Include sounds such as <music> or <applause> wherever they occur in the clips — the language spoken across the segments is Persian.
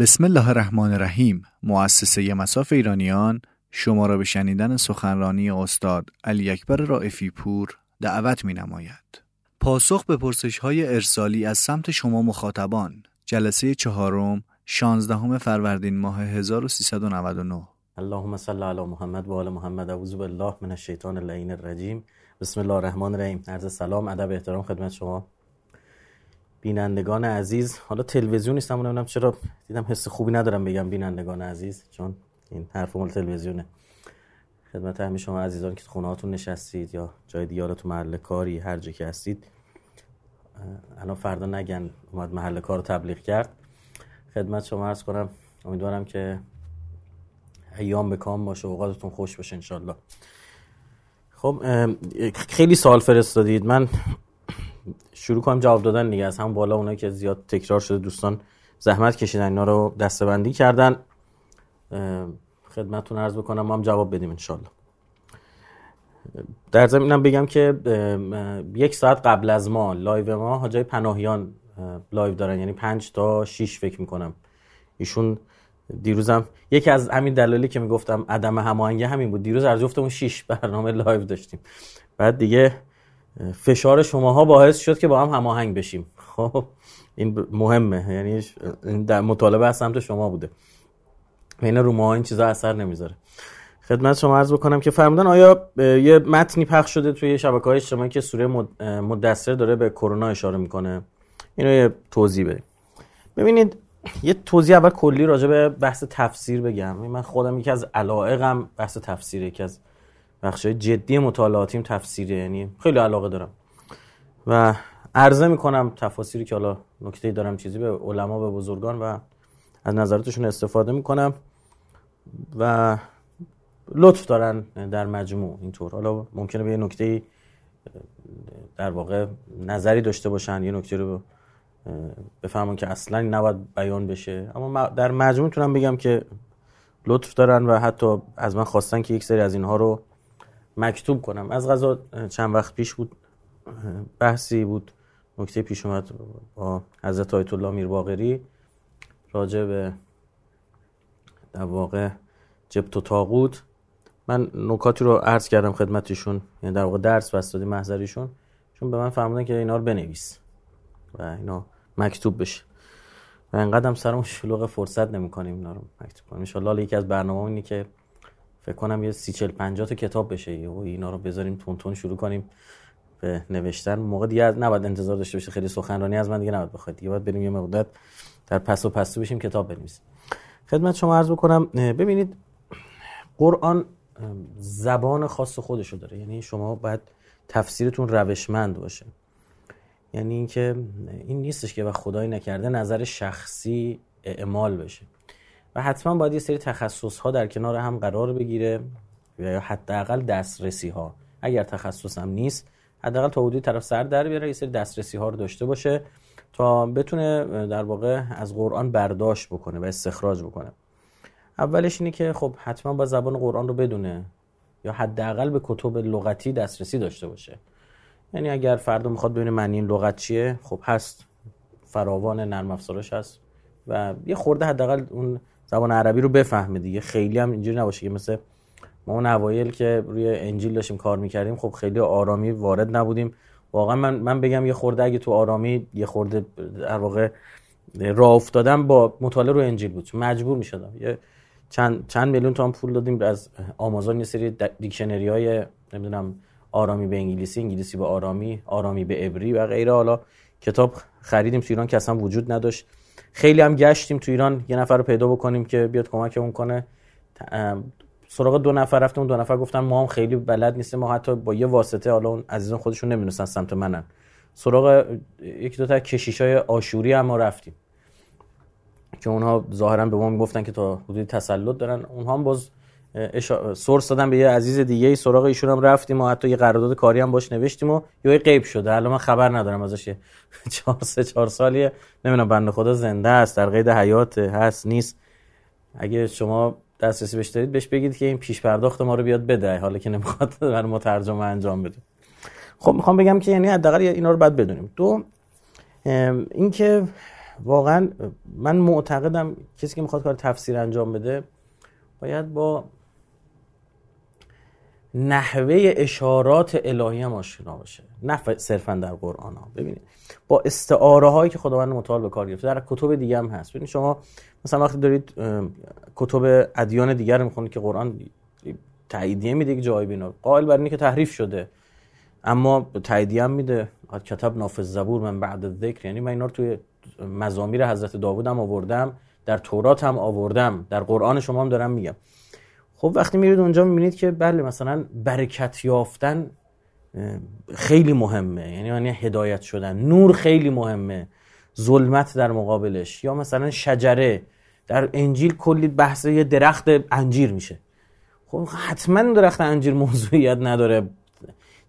بسم الله الرحمن الرحیم مؤسسه مساف ایرانیان شما را به شنیدن سخنرانی استاد علی اکبر رائفی پور دعوت می نماید. پاسخ به پرسش های ارسالی از سمت شما مخاطبان جلسه چهارم 16 فروردین ماه 1399 اللهم صل علی محمد و آل محمد اعوذ بالله من الشیطان اللعین الرجیم. بسم الله الرحمن الرحیم. عرض سلام ادب احترام خدمت شما. بینندگان عزیز. حالا تلویزیون نیستم نمی‌دونم چرا دیدم حس خوبی ندارم بگم بینندگان عزیز چون این حرف مال تلویزیونه. خدمت همه شما عزیزان که خونه هاتون نشستید یا جای دیار تو محل کاری هر جا که هستید. الان فردا نگن اومد محل کار تبلیغ کرد. خدمت شما عرض کنم امیدوارم که ایام به کام باشه اوقاتتون خوش باشه انشالله خب خیلی سوال فرستادید. من شروع کنم جواب دادن دیگه. از هم بالا اونایی که زیاد تکرار شده دوستان زحمت کشیدن اینا رو دسته‌بندی کردن. خدمتتون عرض بکنم ما هم جواب بدیم انشالله در ضمنم بگم که یک ساعت قبل از ما live ما حاج آقای پناهیان live دارن. یعنی پنج تا 6 فکر می‌کنم. ایشون دیروزم یکی از همین دلایلی که می‌گفتم عدم هماهنگی همین بود. دیروز از جفتمون 6 برنامه live داشتیم. بعد دیگه فشار شماها باعث شد که با هم هماهنگ بشیم. خب این مهمه. یعنی در مطالبه از سمت شما بوده. بین ما این چیزا اثر نمی‌ذاره. خدمت شما عرض بکنم که فرمودن آیا یه متنی پخش شده توی شبکه های اجتماعی که سوره مدثر داره به کرونا اشاره می‌کنه؟ اینو یه توضیح بدیم ببینید یه توضیح اول کلی راجع به بحث تفسیر بگم. من خودم یکی از علائقم بحث تفسیره یکی از بخش جدی مطالعاتیم تفسیره یعنی خیلی علاقه دارم. و عرضه می‌کنم تفاسیری که حالا نکته دارم چیزی به علما به بزرگان و از نظراتشون استفاده می‌کنم و لطف دارن در مجموع اینطور. حالا ممکنه به یه نکته در واقع نظری داشته باشن یه نکته رو بفهمون که اصلا نباید بیان بشه. اما در مجموع می‌تونم بگم که لطف دارن و حتی از من خواستن که یک سری از اینها رو مکتوب کنم. از غذا چند وقت پیش بود بحثی بود نکته پیش اومد با حضرت آیت الله میر باقری راجع به در واقع جبت و تاغوت من نکاتی رو عرض کردم خدمتشون یعنی در واقع درس بس دادیم محضریشون. چون به من فرمودن که اینا رو بنویس و اینا مکتوب بشه. و انقدر هم سرمون شلوغ فرصت نمی‌کنیم اینا رو مکتوب کنیم. ان یکی از برنامه اینه که فکر کنم یه سی چل پنجاه تا کتاب بشه. و اینا رو بذاریم تون تون شروع کنیم به نوشتن. موقع دیگه نباید انتظار داشته باشه خیلی سخنرانی از من دیگه نباید بخواد دیگه باید بریم یه مقدار در پس و پستو بشیم کتاب بنویسیم. خدمت شما عرض بکنم ببینید قرآن زبان خاص خودشو داره. یعنی شما باید تفسیرتون روشمند باشه. یعنی اینکه این نیستش که و خدای نکرده نظر شخصی اعمال بشه. حتما باید یه سری تخصص ها در کنار هم قرار بگیره یا حداقل دسترسی ها اگر تخصص هم نیست حداقل تا حدودی طرف سر در بیاره یه سری دسترسی ها رو داشته باشه تا بتونه در واقع از قرآن برداشت بکنه و استخراج بکنه. اولش اینه که خب حتما با زبان قرآن رو بدونه یا حداقل به کتب لغتی دسترسی داشته باشه. یعنی اگر فرد می‌خواد ببینه معنی این لغت چیه خب هست. فراوان نرم افزارش هست. و یه خورده حداقل اون زبان عربی رو بفهمه دیگه. خیلی هم اینجوری نباشه که مثل ما اون اوایل که روی انجیل داشتیم کار می‌کردیم خب خیلی آرامی وارد نبودیم. واقعا من من بگم یه خورده اگه تو آرامی یه خورده در واقع راه افتادم با مطالعه رو انجیل بود. مجبور می‌شدم. یه چند چند میلیون تومان پول دادیم از آمازون یه سری دیکشنری های نمی‌دونم آرامی به انگلیسی انگلیسی به آرامی آرامی به عبری و غیره. حالا کتاب خریدیم تو ایران که اصلا وجود نداشت. خیلی هم گشتیم تو ایران یه نفر رو پیدا بکنیم که بیاد کمکمون کنه. سراغ دو نفر رفتیم دو نفر گفتن ما هم خیلی بلد نیستیم ما حتی با یه واسطه حالا اون عزیزان خودشون نمی‌دونستن سمت منن. سراغ یک دو تا کشیشای آشوری هم رفتیم که اونها ظاهرا به ما می‌گفتن که تا حدودی تسلط دارن. اونها هم باز سورس دادن به یه عزیز دیگه ای سراغ ایشون هم رفتیم و حتی یه قرارداد کاری هم باش نوشتیم و یه غیب شده. الان من خبر ندارم ازش <laughs> چهار سه چهار سالیه. نمی‌دونم بنده خدا زنده است در قید حیات هست نیست. اگه شما دسترسی بهش دارید بهش بگید که این پیش پرداخت ما رو بیاد بده حالا که نمی‌خواد <laughs> برای ما ترجمه انجام بده. خب می‌خوام بگم که یعنی حداقل اینا رو باید بدونیم. دو اینکه واقعا من معتقدم کسی که می‌خواد کار تفسیر انجام بده باید با نحوه اشارات الهی هم آشنا باشه. نه صرفا در قرآن ها. ببینید با استعاره هایی که خداوند متعال به کار گرفته در کتب دیگه هم هست. ببینید شما مثلا وقتی دارید کتب ادیان دیگر می‌خونید که قرآن تاییدیه میده که جای بینا قائل بر اینه که تحریف شده. اما تاییدیه هم میده. کتب نافذ زبور من بعد ذکر یعنی من اینا رو توی مزامیر حضرت داوود هم آوردم در تورات هم آوردم. در قرآن شما هم دارم میگم. خب وقتی میرید اونجا می‌بینید که بله مثلا برکت یافتن خیلی مهمه. یعنی معنی هدایت شدن. نور خیلی مهمه. ظلمت در مقابلش. یا مثلا شجره. در انجیل کلی بحث یه درخت انجیر میشه. خب حتما درخت انجیر موضوعیت نداره.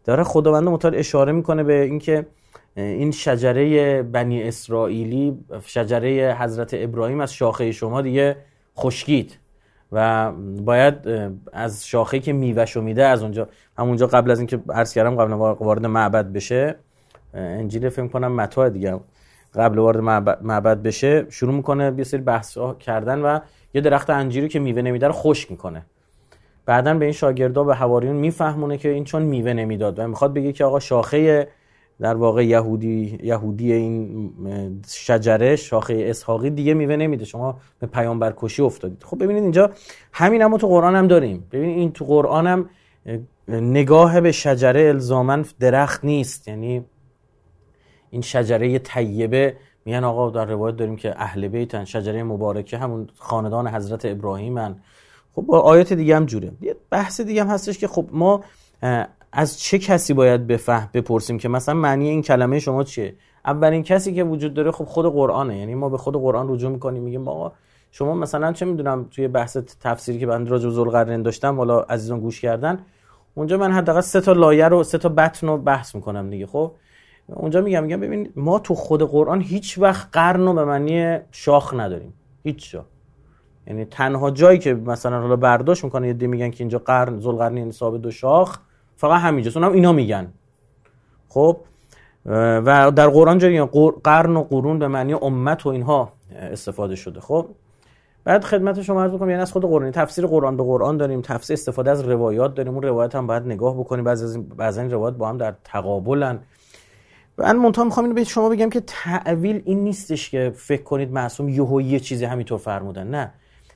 داره خداوند متعال اشاره می‌کنه به اینکه این شجره بنی اسرائیلی شجره حضرت ابراهیم از شاخه شما دیگه خشکید و باید از شاخه که میوهشو میده از اونجا همونجا قبل از اینکه عرض کردم قبل وارد معبد بشه انجیل فکر کنم متا دیگه قبل وارد معبد بشه شروع می‌کنه یه سری بحث کردن و یه درخت انجیری که میوه نمیده رو خشک می‌کنه. بعدا به این شاگردا به حواریون میفهمونه که این چون میوه نمی‌داد و می‌خواد بگه که آقا شاخه در واقع یهودی یهودی این شجره شاخه اسحاقی دیگه میوه نمیده. شما به پیامبر کشی افتادید. خب ببینید اینجا همین هم تو قرآن هم داریم. ببینید این تو قرآن هم نگاه به شجره الزامن درخت نیست. یعنی این شجره طیبه. میگن آقا در روایت داریم که اهل بیتن شجره مبارکه همون خاندان حضرت ابراهیمن خب با آیات دیگه هم جوره. یه بحث دیگه هم هستش که خب ما از چه کسی باید بفهم بپرسیم که مثلا معنی این کلمه شما چیه؟ اولین کسی که وجود داره خب خود قرآنه یعنی ما به خود قرآن رجوع می‌کنیم میگیم آقا شما مثلا چه می‌دونم توی بحث تفسیری که من راجع ذوالقرنین داشتم حالا عزیزان گوش کردن اونجا من حداقل سه تا لایه رو سه تا بطن رو بحث می‌کنم دیگه خب؟ اونجا میگم میگم ببین ما تو خود قرآن هیچ وقت قرن رو به معنی شاخ نداریم هیچ جا. یعنی تنها جایی که مثلا حالا برداشت می‌کنه یه میگن که اینجا قرن ذوالقرنین حساب دو شاخ فقط همینجاست. اونم اینا میگن. خب و در قرآن جایی قرن و قرون به معنی امت و اینها استفاده شده. خب بعد خدمت شما عرض بکنم یعنی از خود قرآن تفسیر قرآن به قرآن داریم تفسیر استفاده از روایات داریم اون روایت هم باید نگاه بکنیم. بعضی از این بعضی این روایات با هم در تقابلن. من منتها می‌خوام اینو به شما بگم که تعویل این نیستش که فکر کنید معصوم یهو یه چیزی همینطور فرمودن. نه.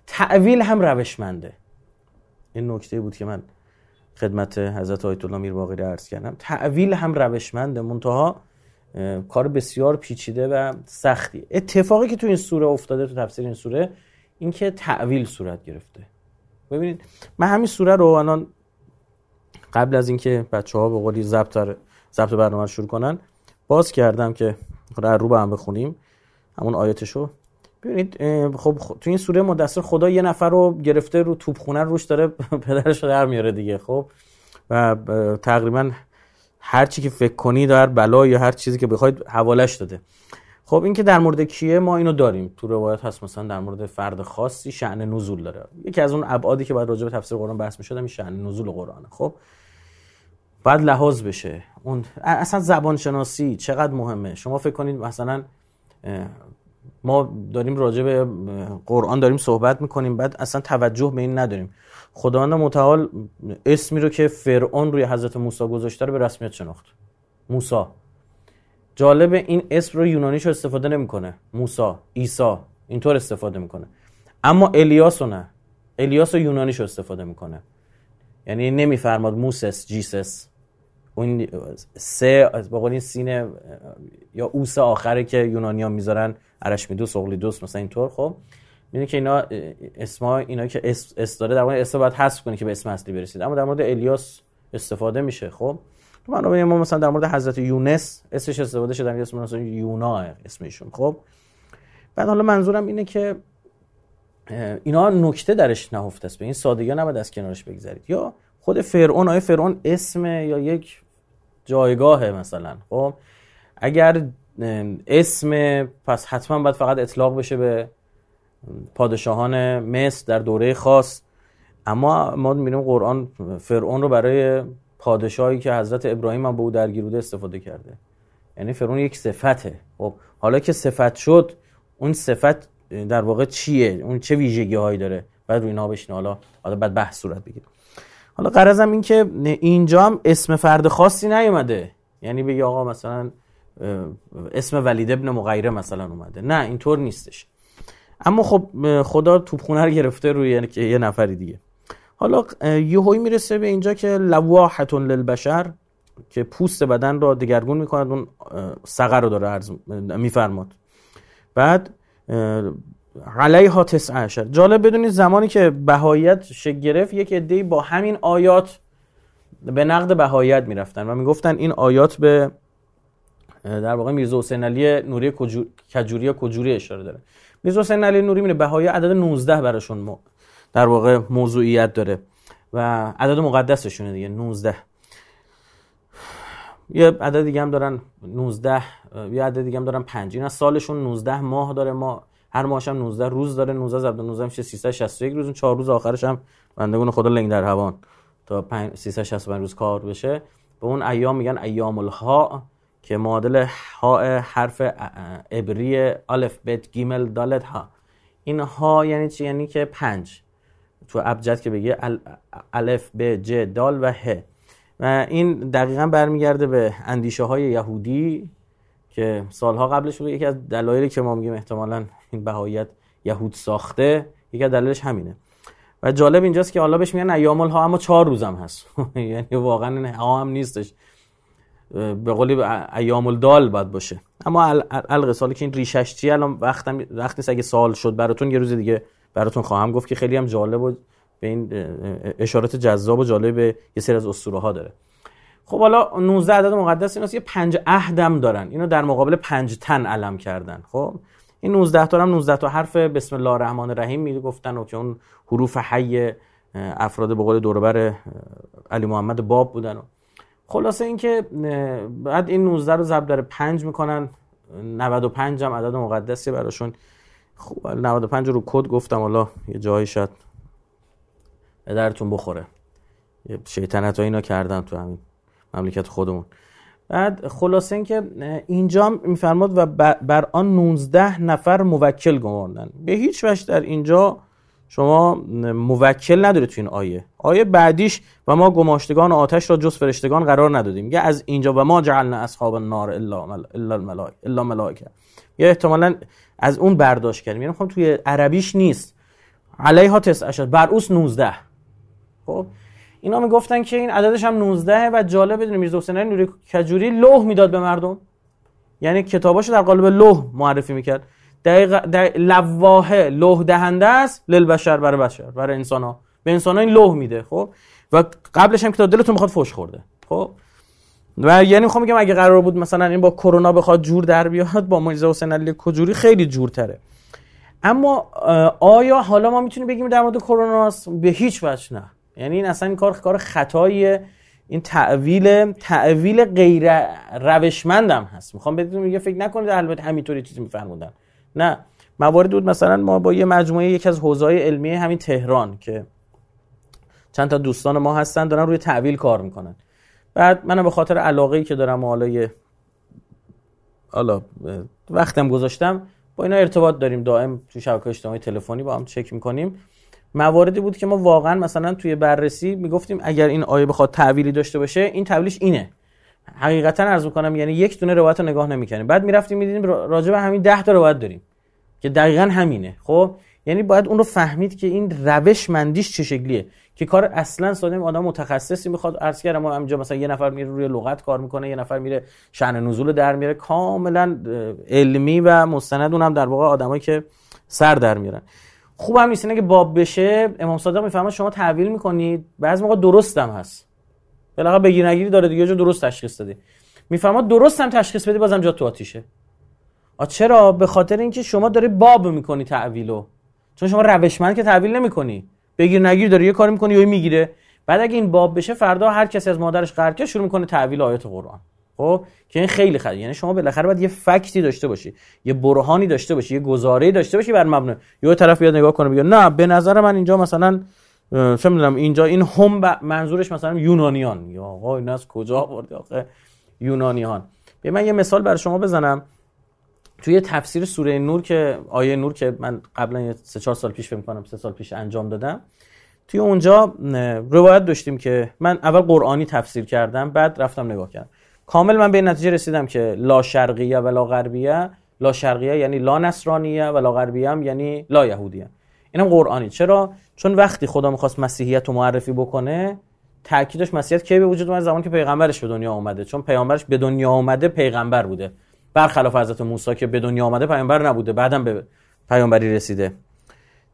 تعویل هم روشمنده. این نکته بود که من خدمت حضرت آیت الله میر باقری عرض کردم. تعویل هم روشمنده منتها کار بسیار پیچیده و سختی. اتفاقی که تو این سوره افتاده تو تفسیر این سوره اینکه تعویل صورت گرفته. ببینید من همین سوره رو الان قبل از اینکه بچه ها به قولی ضبط ضبط برنامه شروع کنن باز کردم که رو با هم بخونیم. همون آیاتشو ببینید خب تو این سوره مدثر خدا یه نفر رو گرفته رو توپخونه روش داره <laughs> پدرش رو در میاره دیگه خب؟ و تقریبا هر چی که فکر کنی در بلا یا هر چیزی که بخواید حوالش داده. خب این که در مورد کیه ما اینو داریم. تو روایت هست مثلا در مورد فرد خاصی شأن نزول داره. یکی از اون ابعادی که باید راجع به تفسیر قرآن بحث می‌شد این شأن نزول قرآنه خب؟ بعد لحاظ بشه. اون اصلا زبان شناسی چقدر مهمه؟ شما فکر کنید مثلا ما داریم راجع به قرآن داریم صحبت می‌کنیم بعد اصلا توجه به این نداریم. خداوند متعال اسمی رو که فرعون روی حضرت موسی گذاشته رو به رسمیت شناخت. موسی. جالب این اسم رو یونانیش رو استفاده نمی‌کنه. موسی عیسی اینطور استفاده می‌کنه. اما الیاس رو نه. الیاس رو یونانیش رو استفاده می‌کنه. یعنی نمیفرماد موسس جیسس. اون سه با این سینه یا اوس آخره که یونانیان می‌ذارن ارشمیدوس اقلیدوس مثلا اینطور. خب می‌دونی که اینا اسما اینا که اس, اس داره در مورد اسم باید حذف کنی که به اسم اصلی برسید. اما در مورد الیاس استفاده میشه. خب تو من ما مثلا در مورد حضرت یونس اسمش استفاده شده اسم مثلا یونا اسمشون خب بعد حالا منظورم اینه که اینا نکته درش نهفته است. به این سادگی نباید از کنارش بگذارید یا خود فرعون آیه فرعون اسم یا یک جایگاه مثلا. خب اگر اسم پس حتما باید فقط اطلاق بشه به پادشاهان مصر در دوره خاص. اما ما می‌بینیم قرآن فرعون رو برای پادشاهی که حضرت ابراهیم هم به او درگیر بوده استفاده کرده. یعنی فرعون یک صفته. خب حالا که صفت شد اون صفت در واقع چیه؟ اون چه ویژگی هایی داره؟ بعد روی اینا بشین حالا بعد بحث صورت بگیره حالا قرضم این که اینجا هم اسم فرد خاصی نیومده. یعنی بگی آقا مثلا اسم ولید ابن مغیره مثلا اومده. نه اینطور نیستش. اما خب خدا توپخونه رو گرفته روی یه نفری دیگه. حالا یهویی می‌رسه به اینجا که لواحتون للبشر که پوست بدن را دگرگون می‌کند. اون سقر رو داره عرض میفرماد. بعد علیها تسع عشر. جالب بدونید زمانی که بهایت شکل گرفت یک عده‌ای با همین آیات به نقد بهایت می‌رفتن و می‌گفتن این آیات به در واقع میرزا حسین علی نوری کجوری یا کجوری اشاره داره. میرزا حسین علی نوری میره بهایی عدد 19 براشون در واقع موضوعیت داره و عدد مقدسشونه دیگه 19 یه عدد دیگه هم دارن 19 یه عدد دیگه هم دارن 5 این از سالشون 19 ماه داره ما هر ماهش هم 19 روز داره 19 ضرب 19 میشه 361 روز اون 4 روز آخرش هم بندگان خدا لنگ در هوان تا 365 روز کار بشه. به اون ایام میگن ایام الها که معادل ها حرف عبری الف بت گیمل دالت ها. این ها یعنی چی؟ یعنی که پنج. تو ابجد که بگه الف ب ج دال و ه. و این دقیقا برمیگرده به اندیشه های یهودی که سالها قبلش بود یکی از دلایلی که ما میگیم احتمالا این بهایت یهود ساخته یکی از دلایلش همینه. و جالب اینجاست که حالا بهش میگن ایام ها اما چهار روزم هست. <laughs> یعنی واقعا ها هم نیستش. به قولی ایام الدال باید باشه. اما القصالی که این ریشش چیه الان وقت وقتی اگه سال شد براتون یه روز دیگه براتون خواهم گفت که خیلی هم جالب و به این اشارات جذاب و جالب یه سری از اسطوره ها داره. خب حالا 19 عدد مقدس اینا یه پنج عهدم دارن. اینو در مقابل پنج تن علم کردن. خب؟ این 19 تا هم 19 تا حرف بسم الله الرحمن الرحیم میگه گفتن و که اون حروف حی افراد به قول دوربر علی محمد باب بودن و خلاصه اینکه بعد این 19 رو ضرب در 5 می‌کنن. 95 هم عدد مقدسی براشون. خب 95 رو کد گفتم. حالا یه جایی شاید به درتون بخوره. شیطنت ها اینا کردن تو همین. مملکت خودمون. بعد خلاصه اینکه اینجا میفرماد و بر آن 19 نفر موکل گماردن. به هیچ وجه در اینجا شما موکل نداره تو این آیه. آیه بعدیش و ما گماشتگان آتش را جز فرشتگان قرار ندادیم. یه از اینجا و ما جعلنا اصحاب النار الا الا الملائکه الا ملائکه. یا احتمالا از اون برداشت کردیم. یعنی خب توی عربیش نیست. علیها تسع بر اوس 19 خب؟ اینا می‌گفتن که این عددش هم 19 و جالب بدونید میرزا حسین نوری کجوری لوح می‌داد به مردم. یعنی کتاباشو در قالب لوح معرفی می‌کرد. دقیق لواحه لوح دهنده است للبشر برای بشر برای انسان ها به انسان ها این لوح میده خب؟ و قبلش هم کتاب دلتون می‌خواد فوش خورده خب؟ و یعنی می‌خوام بگم اگه قرار بود مثلا این با کرونا بخواد جور در بیاد با میرزا حسین علی کجوری خیلی جورتره. اما آیا حالا ما می‌تونیم بگیم در مورد کرونا به هیچ وجه نه. یعنی این اصلا این کار کار خطایی این تعویل تعویل غیر روشمندم هست. می‌خوام بهتون میگه فکر نکنید البته همینطوری چیزی میفرمودن. نه. موارد بود مثلا ما با یه مجموعه یکی از حوزه‌های علمی همین تهران که چند تا دوستان ما هستن دارن روی تعویل کار می‌کنن. بعد من به خاطر علاقه که دارم حالا حالا وقتم گذاشتم با اینا ارتباط داریم. دائم تو شبکه اجتماعی تلفنی با هم چک می‌کنیم. مواردی بود که ما واقعا مثلا توی بررسی می‌گفتیم اگر این آیه بخواد تعویلی داشته باشه این تعویلش اینه. حقیقتا عرض می‌کنم یعنی یک دونه روایت رو نگاه نمی‌کنیم بعد می‌رفتیم می‌دیدیم راجع به همین 10 تا روایت داریم که دقیقا همینه. خب؟ یعنی باید اون رو فهمید که این روش مندیش چه شکلیه. که کار اصلا ساده آدم متخصصی می‌خواد عرض کردم ما اینجا مثلا یه نفر میره روی لغت کار می‌کنه یه نفر میره شأن نزول در میره کاملا علمی و مستند اونم در واقع آدمایی که سر در میارن. خوب هم نیست که باب بشه امام صادق می‌فهمه شما تحویل می‌کنید. بعضی موقع درست هم هست. بالاخره بگیر نگیری داره دیگه جو درست تشخیص دادی. می‌فهمه درست هم تشخیص بدی بازم جا تو آتیشه. آ چرا؟ به خاطر اینکه شما داری باب می‌کنی تعویلو چون شما روشمند که تعویل نمی‌کنی. بگیر نگیر داره یه کاری می‌کنی یا می‌گیره. بعد اگه این باب بشه فردا هر کسی از مادرش قرکه شروع می‌کنه تعویل آیات قرآن. خب؟ که این خیلی خیلی یعنی شما بالاخره باید یه فکتی داشته باشی یه برهانی داشته باشی یه گزاره‌ای داشته باشی بر مبنا یه طرف بیاد نگاه کنه بگه نه به نظر من اینجا مثلا چه می‌دونم اینجا این هم منظورش مثلا یونانیان. یا آقا این از کجا آورده آخه؟ یونانیان. به من یه مثال برای شما بزنم. توی تفسیر سوره نور که آیه نور که من قبلا سه چهار سال پیش فکر کنم سه سال پیش انجام دادم. توی اونجا روایت داشتیم که من اول قرآنی تفسیر کردم بعد رفتم نگاه کردم. کامل من به این نتیجه رسیدم که لا شرقیه و لا غربیه. لا شرقیه یعنی لا نصرانیه و لا غربیه هم یعنی لا یهودیه. اینم قرآنی. چرا؟ چون وقتی خدا می‌خواست مسیحیت رو معرفی بکنه تاکیدش مسیحیت کی به وجود اومد زمانی که پیغمبرش به دنیا اومده. چون پیغمبرش به دنیا اومده پیغمبر بوده. برخلاف حضرت موسی که به دنیا آمده پیامبر نبوده. بعدم به پیامبری رسیده.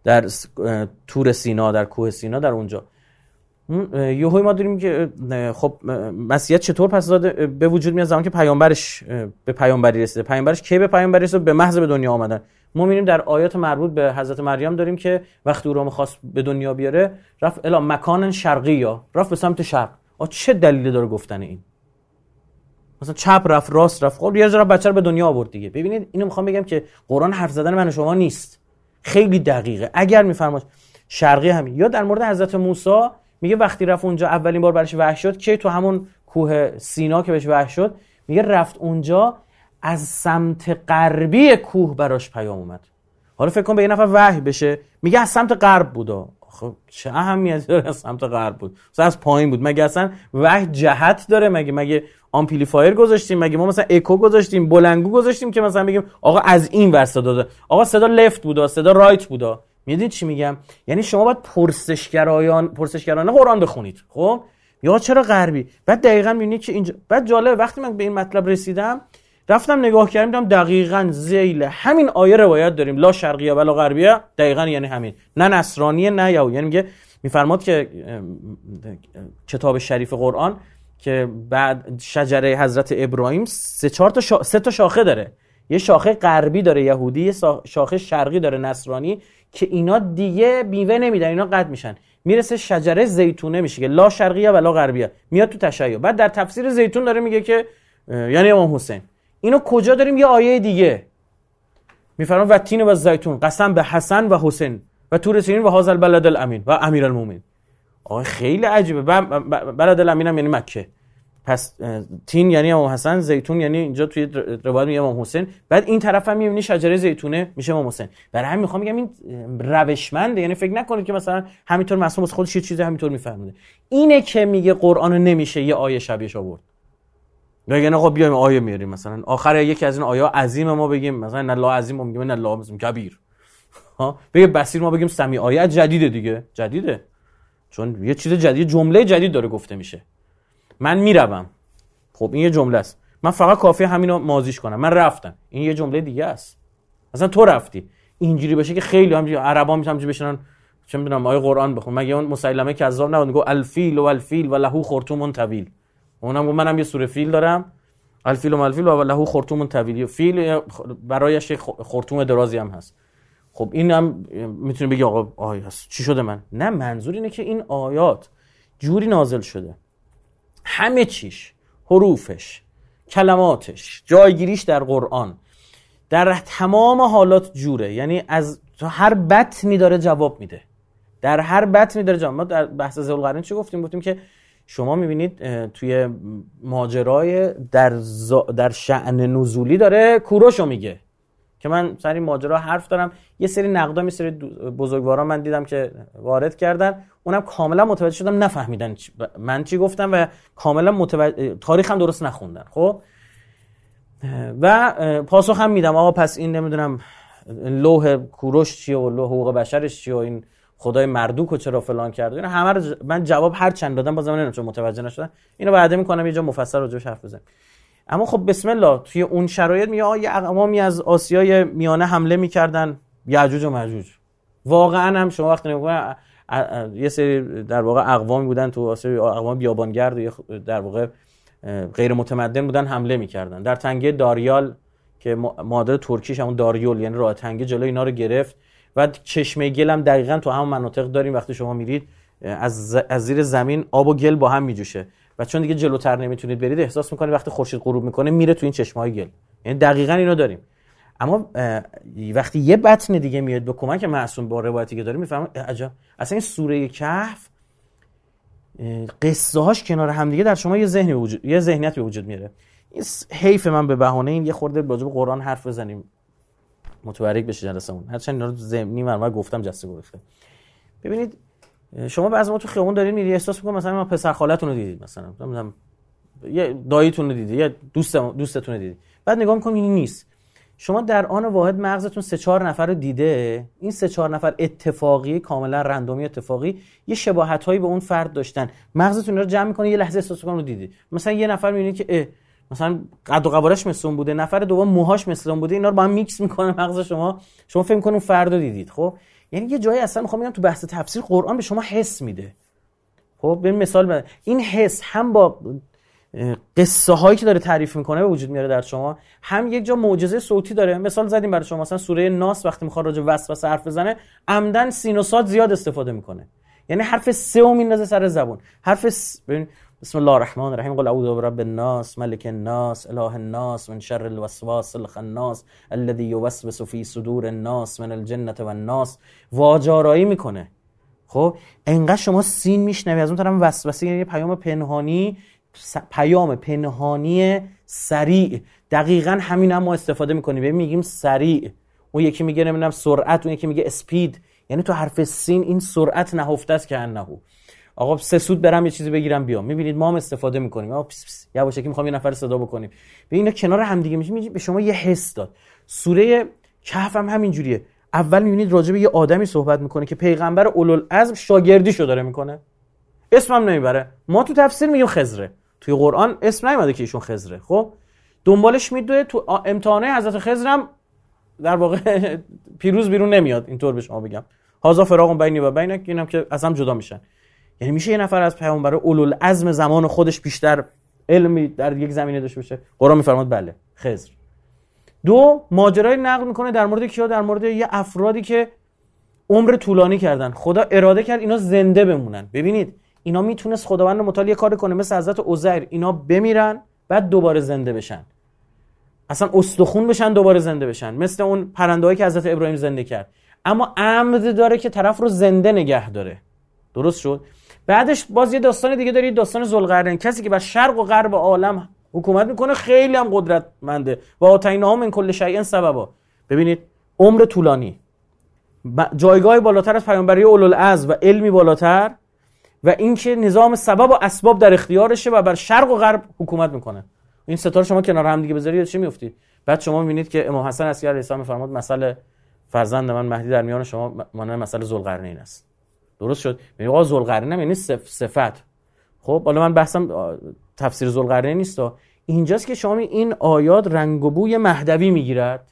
در تور سینا در کوه سینا در اونجا. یهو ما داریم که خب مسیحیت چطور پس داده به وجود میاد زمانی که پیامبرش به پیامبری رسیده. پیامبرش کی به پیامبری رسیده به محض به دنیا آمدن. ما می‌بینیم در آیات مربوط به حضرت مریم داریم که وقتی او را می‌خواست به دنیا بیاره رفت الا مکان شرقی یا رفت به سمت شرق. چه دلیلی داره گفتن این؟ مثلا چپ رفت راست رفت. خب یه ذره بچه رو به دنیا آورد دیگه. ببینید اینو می‌خوام بگم که قرآن حرف زدن من شما نیست. خیلی دقیقه. اگر میفرماد شرقی همین یا در مورد حضرت موسی میگه وقتی رفت اونجا اولین بار برش وحش شد که تو همون کوه سینا که بهش وحش شد؟ میگه رفت اونجا از سمت غربی کوه براش پیام اومد. حالا فکر کن به یه نفر وحی بشه. میگه از سمت غرب بودا خب چه اهمیتی داره از سمت غرب بود؟ مثلا از پایین بود. مگه اصلا وحی جهت داره؟ مگه مگه آمپلیفایر گذاشتیم؟ مگه ما مثلا اکو گذاشتیم؟ بلندگو گذاشتیم که مثلا بگیم آقا از این ور صدا داده. آقا صدا left بودا صدا right بودا می‌دونید چی میگم؟ یعنی شما باید پرسشگرایان پرسشگرانه قرآن بخونید. خب؟ یا چرا غربی؟ بعد دقیقا می‌بینید که اینجا بعد جالب وقتی من به این مطلب رسیدم رفتم نگاه کردم دیدم دقیقا زیل همین آیه روایت داریم. لا شرقیه ولا غربیه. دقیقا یعنی همین. نه نصرانیه نه یهودی یعنی میگه میفرماد که کتاب شریف قرآن که بعد شجره حضرت ابراهیم سه چهار تا سه تا شاخه داره. یه شاخه غربی داره یهودی یه شاخه شرقی داره نصرانی. که اینا دیگه بیوه نمیدن اینا قطع میشن. می‌رسه شجره زیتونه میشه که لا شرقیه لا غربیه. میاد تو تشیع. بعد در تفسیر زیتون داره میگه که یعنی امام حسین. اینو کجا داریم؟ یه آیه دیگه. میفرمان و تین و زیتون قسم به حسن و حسین و تور سینین و هازل بلد الامین و امیر المومن آقا خیلی عجیبه. بلد الامین هم یعنی مکه. پس تین یعنی امام حسن زیتون یعنی اینجا توی روایت میگه امام حسین. بعد این طرف هم می‌بینی شجره زیتونه میشه امام حسین. برای همین می‌خوام بگم این روشمنده. یعنی فکر نکنید که مثلا همینطور معصوم خودش یه چیزی همینطور میفهمونه. اینه که میگه قرآن نمیشه یه آیه شبیهش آورد. بگن آقا بیایم آیه میاریم مثلا. آخر یکی از این آیه عظیم ما بگیم. مثلا نه لا عظیم ما میگیم نه لا کبیر. ها؟ بگه بسیر ما بگیم سمی آیه جدیده دیگه. جدیده. چون یه چیز جدید جمله جدید داره گفته میشه. من می‌روم. خب این یه جمله است. من فقط کافی همینو مازیش کنم. من رفتم. این یه جمله دیگه است. مثلا تو رفتی. اینجوری باشه که خیلی هم عربا می‌تونن بشنن. چه می‌دونم آیه قرآن بخون. مگه اون مسلمه کذاب نبود گفت الفیل و الفیل و له خرطوم طویل. اونم گفت منم یه سوره فیل دارم. الفیل و الفیل و له خرطوم طویل. فیل برایش خرطوم درازی هم هست. خب این هم می‌تونه بگی آقا آیه هست چی شده من؟ نه منظور اینه که این آیات جوری نازل شده. همه چیش حروفش کلماتش جایگیریش در قرآن در تمام حالات جوره. یعنی از هر بطنی داره جواب میده. در هر بطنی داره جواب ما در بحث زلقرن چی گفتیم؟ گفتیم که شما می‌بینید توی ماجرای در, در شعن نزولی داره کوروشو میگه. که من سر این ماجرا حرف دارم. یه سری نقدا یه سری بزرگواران من دیدم که وارد کردن. اونم کاملا متوجه شدم نفهمیدن من چی گفتم و کاملا متوجه تاریخ هم درست نخوندن. خب؟ و پاسخ هم میدم. آقا پس این نمی‌دونم لوح کوروش چیه و لوح حقوق بشرش چیه و این خدای مردوک و چرا فلان کرده اینا همه من جواب هر چند دادم بازم نمی‌دونم چون متوجه نشدن اینو بعد می‌کنم یه جا مفصل راجعش حرف بزنم اما خب بسم الله توی اون شرایط میگه یه اقوامی از آسیای میانه حمله می‌کردن. یعجوج و ماجوج واقعا هم شما وقتی نگاه یه سری در واقع اقوامی بودن تو آسیا اقوام بیابانگرد و در واقع غیر متمدن بودن حمله می‌کردن. در تنگه داریال که مادر ترکیش همون داریول یعنی راه تنگه جلو اینا رو گرفت. و چشمه گل هم دقیقا تو همون مناطق داریم. وقتی شما میرید از, از زیر زمین آب و گل با هم میجوشه. و چون دیگه جلوتر نمی‌تونید برید احساس می‌کنید وقتی خورشید غروب می‌کنه میره تو این چشمه های گل. یعنی دقیقا اینو داریم. اما وقتی یه بطن دیگه میاد به کمک معصوم با روایتی که داره می‌فهمم عجب. اصلا این سوره کهف قصه هاش کنار هم دیگه در شما یه ذهنی وجود یه ذهنیت به وجود میاره. این حیف من به بهانه این یه خورده راجع به قرآن حرف بزنیم. متبرک بشه جلسمون هرچند اینا رو زمینی مرمر گفتم جسته گرفته. ببینید شما بعضی ما تو خیابون دارین میری احساس می‌کنید مثلا ما پسر خالتون رو دیدید مثلا. نمی‌دونم یه داییتون رو دیدید یه دوست دوستتون رو دیدید بعد نگاه می‌کنید این نیست. شما در آن واحد مغزتون سه چهار نفر رو دیده این سه چهار نفر اتفاقی کاملا رندومی اتفاقی یه شباهت هایی به اون فرد داشتن. مغزتون رو جمع می‌کنه یه لحظه احساس رو دیدی. مثلا یه نفر می‌بینید که مثلا قد و قوارش مثل اون بوده نفر دوم موهاش مثل اون بوده اینا رو با هم میکس می‌کنه مغز شما. شما فکر می‌کنید اون فرد رو دیدید خب؟ یعنی یه جایی اصلا می‌خوام بگم تو بحث تفسیر قرآن به شما حس میده. خب به مثال بده. این حس هم با قصه هایی که داره تعریف می‌کنه به وجود میاره در شما هم یک جا معجزه صوتی داره. مثال زدیم برای شما مثلا سوره ناس وقتی می‌خواد راجع وسوسه حرف بزنه عمدن سینوسات زیاد استفاده می‌کنه. یعنی حرف سه و میندازه سر زبون. حرف س... بسم الله الرحمن الرحیم. قل اعوذ برب الناس ملک الناس اله الناس من شر الوسواس الخناس الذي يوسوس في صدور الناس من الجنه والناس. واجارایی می‌کنه. خب انقدر شما سین میشنوی از اون طرف وسوسه یعنی پیام پنهانی پیام پنهانی سریع. دقیقا همین هم ما استفاده می‌کنیم. ببین میگیم سریع. اون یکی میگه نمی‌دونم سرعت اون یکی میگه اسپید. یعنی تو حرف سین این سرعت نهفته است که انهو آقا سه سود برم یه چیزی بگیرم بیام. می‌بینید ما هم استفاده می‌کنیم. آقا پس پس یواشکی می‌خوام یه نفر صدا بکنیم. به اینا کنار هم دیگه میشه به شما یه حس داد. سوره کهف هم همین جوریه. اول می‌بینید راجع به یه آدمی صحبت می‌کنه که پیغمبر اولوالعزم شاگردیشو داره می‌کنه. اسمم نمی‌بره. ما تو تفسیر میگیم خزره توی قرآن اسم نیومده که ایشون خزره خب؟ دنبالش میدوه تو امتحانه حضرت خزرم در واقع <laughs> پیروز بیرون نمیاد. اینطور به شما بگم. هازا فراغ بینی و بینک. اینم که از هم جدا میشن. یعنی میشه یه نفر از پیامبر اولول عزم زمان خودش بیشتر علمی در یک زمینه داشته باشه؟ قرآن میفرماد بله خزر دو ماجرای نقل می‌کنه در مورد کیا؟ در مورد یه افرادی که عمر طولانی کردن. خدا اراده کرد اینا زنده بمونن. ببینید اینا می‌تونست خداوند متعال یه کار کنه مثل حضرت عزیر. اینا بمیرن بعد دوباره زنده بشن. اصلا استخون بشن دوباره زنده بشن. مثل اون پرندهایی که حضرت ابراهیم زنده کرد. اما عمد داره که طرف رو زنده نگه داره. درست شد؟ بعدش باز یه داستان دیگه داری داستان زلقرنین کسی که بر شرق و غرب عالم حکومت می‌کنه خیلی هم قدرتمنده. و آتینا من کل شیء سببا. ببینید عمر طولانی. جایگاه بالاتر از پیامبری اولوالعزم و علمی بالاتر و اینکه نظام سبب و اسباب در اختیارشه و بر شرق و غرب حکومت می‌کنه. این ستاره شما کنار هم دیگه بذارید چی میفتی بعد شما می‌بینید که امام حسن عسکری علیه فرمود مسئله فرزند من مهدی در میان شما مانند مسئله ذوالقرنین است. درست شد؟ میگه آقا ذوالقرنین یعنی صفت. خب حالا من بحثم تفسیر ذوالقرنین نیست. اینجاست که شما این آیات رنگ و بوی مهدوی می‌گیرد.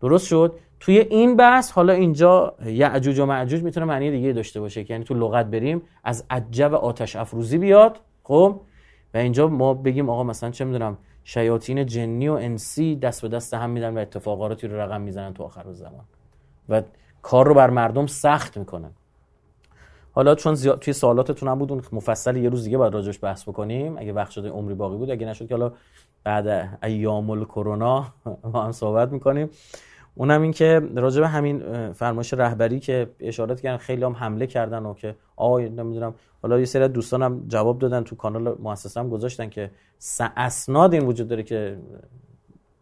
درست شد؟ توی این بحث حالا اینجا یعجوج و معجوج می‌تونه معنی دیگه داشته باشه که یعنی تو لغت بریم از عجب آتش افروزی بیاد. خب؟ و اینجا ما بگیم آقا مثلا چه می‌دونم شیاطین جنی و انسی دست به دست هم میدن و اتفاقاتی رو رقم می‌زنن تو آخر زمان. و کار رو بر مردم سخت می‌کنن حالا چون زیاد توی سوالاتتون هم بود اون مفصل یه روز دیگه باید راجعش بحث بکنیم. اگه وقت شده عمری باقی بود اگه نشد که حالا بعد ایام کرونا ما <laughs> هم صحبت می‌کنیم. اونم این که راجع به همین فرمایش رهبری که اشارات کردن خیلی هم حمله کردن و که آی نمی‌دونم. حالا یه سری دوستانم جواب دادن تو کانال مؤسسه هم گذاشتن که اسناد این وجود داره که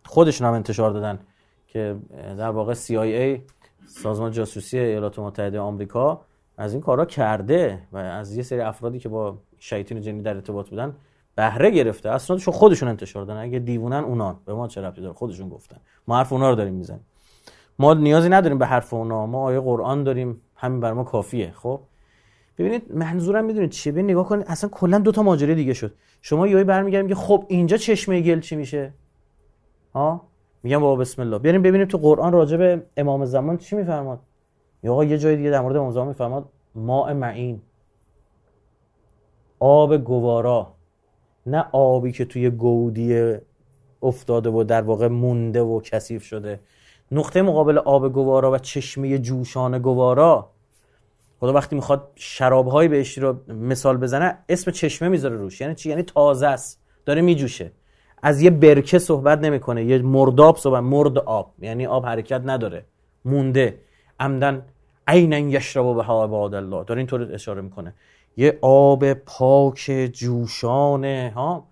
خودشون هم انتشار دادن که در واقع CIA سازمان جاسوسی ایالات متحده آمریکا از این کارا کرده و از یه سری افرادی که با شیاطین جنی در ارتباط بودن بهره گرفته. اسنادشو خودشون انتشار دادن. اگه دیوونن اونان. به ما چه ربطی داره؟ خودشون گفتن. ما حرف اونا رو داریم می‌زنیم. ما نیازی نداریم به حرف اونا. ما آیه قرآن داریم. همین بر ما کافیه. خب؟ ببینید منظورم می‌دونید چیه؟ ببین نگاه کنید. اصلا کلا دو تا ماجرا دیگه شد. شما یهو برمیگردیم که خب اینجا چشمه گل چی میشه؟ ها؟ میگم بابا بسم الله. بریم ببینیم تو قرآن راجع به امام زمان چی میفرماد؟ یا آقا یه جای دیگه در مورد امام زمان میفرماد ماء معین. آب گوارا. نه آبی که توی گودی افتاده و در واقع مونده و کثیف شده. نقطه مقابل آب گوارا و چشمه جوشان گوارا. خدا وقتی می‌خواد شرابهایی بهش رو مثال بزنه اسم چشمه می‌ذاره روش. یعنی چی؟ یعنی تازه است. داره میجوشه. از یه برکه صحبت نمی‌کنه. یه مرداب صحبت مرد آب. یعنی آب حرکت نداره. مونده. عمدن عینا یشرب به عباد الله. داره اینطور اشاره می‌کنه. یه آب پاک جوشان ها؟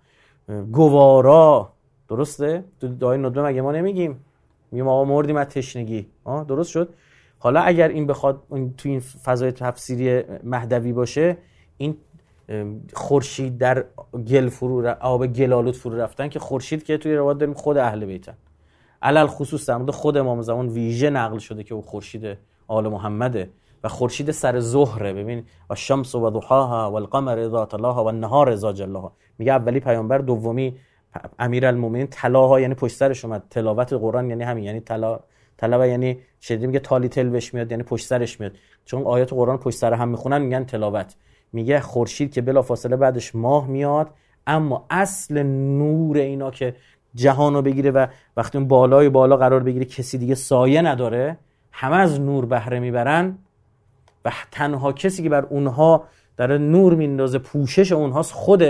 گوارا. درسته؟ تو دعای ندبه مگه ما نمیگیم. میگیم آقا مردیم از تشنگی. آه درست شد؟ حالا اگر این بخواد تو این فضای تفسیری مهدوی باشه این خورشید در گل فرو آب گلالود فرو رفتن که خورشید که توی روایت داریم خود اهل بیتن. علل خصوص در خود امام زمان ویژه نقل شده که او خورشید آل محمده و خورشید سر ظهره. ببین و شمس و ضحاها و القمر اذا تلاها و النهار اذا جلاها. میگه اولی پیامبر دومی امیرالمومنین تلاها یعنی پشت سرش اومد. تلاوت قرآن یعنی همین یعنی تلا تلاوت یعنی شدید میگه تالی تل میاد یعنی پشت سرش میاد. چون آیات قرآن پشت سر هم می‌خونن میگن تلاوت. میگه خورشید که بلا فاصله بعدش ماه میاد اما اصل نور اینا که جهانو بگیره و وقتی اون بالای بالا قرار بگیره کسی دیگه سایه نداره همه از نور بهره می‌برن و تنها کسی که بر اونها داره نور میندازه پوشش اونهاست خود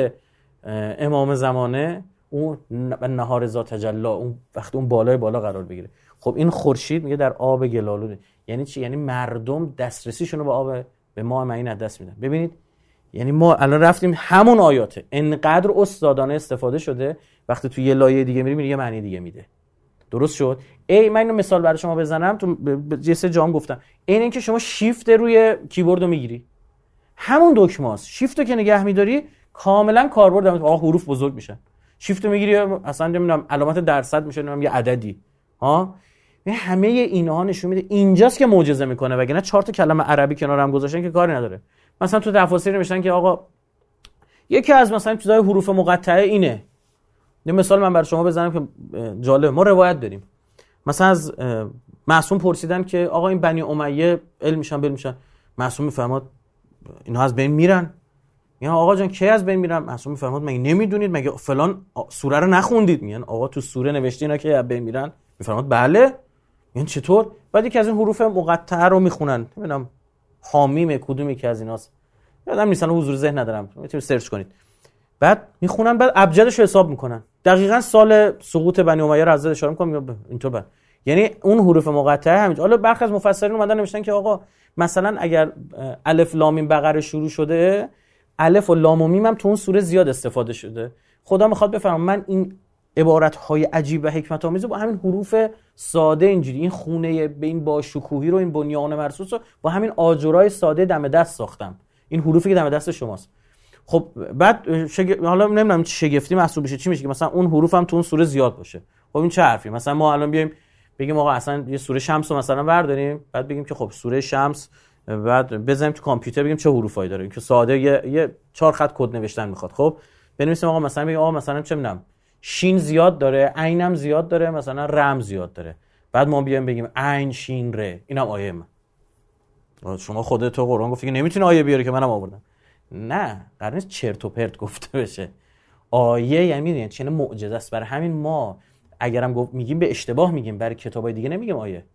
امام زمانه. اون نهار ذات تجلا اون وقتی اون بالای بالا قرار بگیره. خب این خورشید میگه در آب گلالوده. یعنی چی؟ یعنی مردم دسترسیشون رو به آب به ما معین دست میدن. ببینید یعنی ما الان رفتیم همون آیاته. انقدر استادانه استفاده شده وقتی تو یه لایه دیگه میری یه معنی دیگه میده. درست شد؟ ای من اینو مثال برای شما بزنم تو یه جام گفتم. این اینکه شما شیفت روی کیبورد رو می‌گیری. همون دکماست شیفت که نگه میداری کاملا کاربرد آقا حروف بزرگ میشن. شیفت رو می‌گیری اصلا نمی‌دونم علامت درصد میشه نمی‌دونم یه عددی. ها؟ همه اینها نشون میده. اینجاست که معجزه می‌کنه وگرنه چهار تا کلمه عربی کنار هم گذاشتن که کاری نداره. مثلا تو تفاسیر نوشتن که آقا یکی از مثلا چیزای حروف مقطعه اینه. یه مثال من برای شما بزنم که جالب ما روایت داریم. مثلا از معصوم پرسیدن که آقا این بنی امیه علم میشن بل میشن. معصوم میفرماد اینها از بین میرن. میگن آقا جان کی از بین میرن؟ معصوم میفرماد مگه نمی‌دونید؟ مگه فلان سوره رو نخوندید؟ میگن آقا تو سوره نوشته اینا که از بین میرن. میفرماد بله. میگن چطور؟ بعد یکی از این حروف مقطعه رو می‌خونن. نمی‌دونم حامیم کدومی که از ایناست؟ یادم نیستن حضور ذهن ندارم. می‌تونید سرچ کنید. بعد می‌خونن بعد ابجدش رو حساب می‌کنن. دقیقا سال سقوط بنی امیه رو از اشاره می‌کنم. اینطور بعد یعنی اون حروف مقطعه همینجا حالا برخی از مفسرین اومدن نوشتن که آقا مثلا اگر الف لام بقره شروع شده الف و لام و میم هم تو اون سوره زیاد استفاده شده. خدا می‌خواد بفرم من این عبارت های عجیب و حکمت آمیز با همین حروف ساده اینجوری این خونه به این با شکوهی رو این بنیان مرسوس رو با همین آجرای ساده دم دست ساختم. این حروفی که دم دست شماست. خب بعد شگ... حالا نمی‌دونم چه شگفتی محسوب بشه چی میشه که مثلا اون حروف هم تو اون سوره زیاد باشه. خب این چه حرفی؟ مثلا ما الان بیایم بگیم آقا اصلا یه سوره شمس رو مثلا برداریم بعد بگیم که خب سوره شمس بعد بزنیم تو کامپیوتر بگیم چه حروفایی داره. که ساده یه, یه چهار خط کد نوشتن می‌خواد. خب بنویسیم آقا مثلا بگیم آقا مثلا چه می‌دونم شین زیاد داره عینم زیاد داره مثلا رم زیاد داره. بعد ما بیایم بگیم عین شین ر اینم آیه من شما خودت تو قرآن گفتی که نمی‌تونی آیه بیاری که منم آوردم. نه قرار نیست چرت و پرت گفته بشه. آیه یعنی می‌دونید چه معجزه است. برای همین ما اگرم گفت میگیم به اشتباه میگیم برای کتابای دیگه نمیگیم آیه.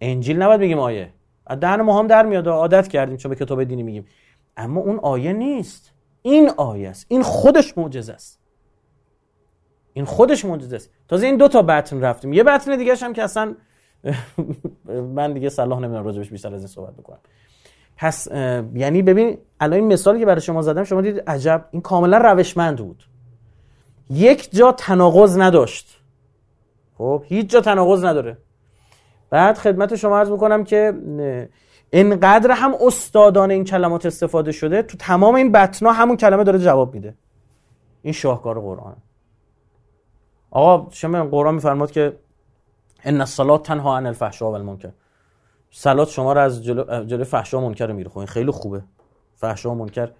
انجیل نباید بگیم آیه. دهن ما هم در میاد عادت کردیم چون به کتاب دینی میگیم. اما اون آیه نیست. این آیه است. این خودش معجزه است. این خودش معجزه است تازه این دو تا بطن رفتیم. یه بطن دیگه هم که اصلا <laughs> من دیگه صلاح نمی‌دونم راجبش بیشتر از این صحبت بکنم. پس یعنی ببین الان این مثالی که برای شما زدم شما دید عجب این کاملا روشمند بود. یک جا تناقض نداشت. خب هیچ جا تناقض نداره. بعد خدمت شما عرض می‌کنم که انقدر هم استادان این کلمات استفاده شده تو تمام این بطنا همون کلمه داره جواب میده. این شاهکار قرآن. آقا شما قرآن میفرماد که ان الصلاه تنها عن الفحشاء والمنکر صلات شما رو از جلو, جلو فحشا منکر میره خب خیلی خوبه فحشا منکر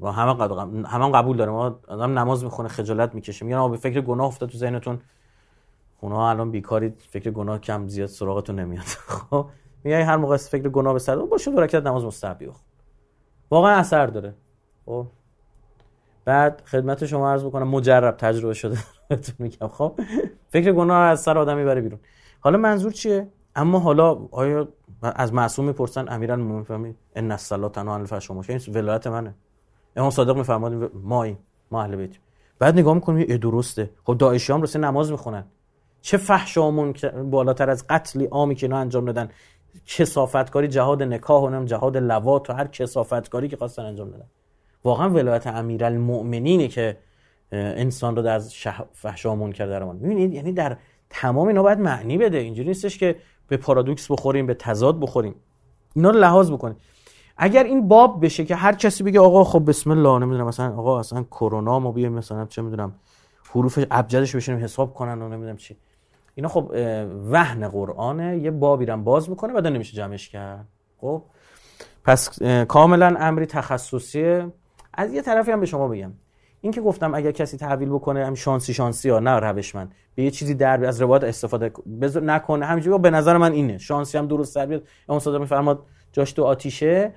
و همه قبول همه قبول داره ما آدم نماز می‌خونه خجالت می‌کشه. میگن آقا به فکر گناه افتاد تو ذهنتون. اونا الان بیکاری فکر گناه کم زیاد سراغتون نمیاد. <laughs> خب؟ میای هر موقع فکر گناه به سر باشه دو رکعت نماز مستحبی واقعا اثر داره. خب؟ بعد خدمت شما عرض بکنم مجرب تجربه شده. <laughs> میگم خب فکر گناه از سر آدم می‌بره بیرون. حالا منظور چیه؟ اما حالا آیا از معصوم می‌پرسن امیران می‌فهمی ان الصلاه تنها عن الفحشاء این ولایت منه. امام صادق میفرماد ما ما اهل بیت. بعد نگاه می‌کنیم درسته. خب داعشی هم رسه نماز می‌خونن. چه فحشامون بالاتر از قتلی عامی که اینا انجام دادن. کسافتکاری جهاد نکاح و جهاد لوات و هر کسافتکاری که خواستن انجام دادن واقعا ولایت امیرالمؤمنینه که انسان رو در فحشا منکر در می‌بینید یعنی در تمام اینا باید معنی بده. اینجوری نیستش که به پارادوکس بخوریم به تضاد بخوریم. اینا رو لحاظ بکنیم اگر این باب بشه که هر کسی بگه آقا خب بسم الله نمی‌دونم مثلا آقا اصلا کرونا ما بیایم مثلا چه می‌دونم حروف ابجدش بشینیم حساب کنن و نمی‌دونم چی. اینا خب وهن قرآنه. یه بابی رو باز می‌کنه بعد نمیشه جمعش کرد. خب پس کاملا امری تخصصیه. از یه طرفی هم به شما بگم. این که گفتم اگر کسی تحویل بکنه هم شانسی شانسی یا نه روش من به یه چیزی در از روایت استفاده بذار نکنه. همینجوری به نظر من اینه. شانسی هم درست در بیاد. اون میفرماد جاش تو آتیشه.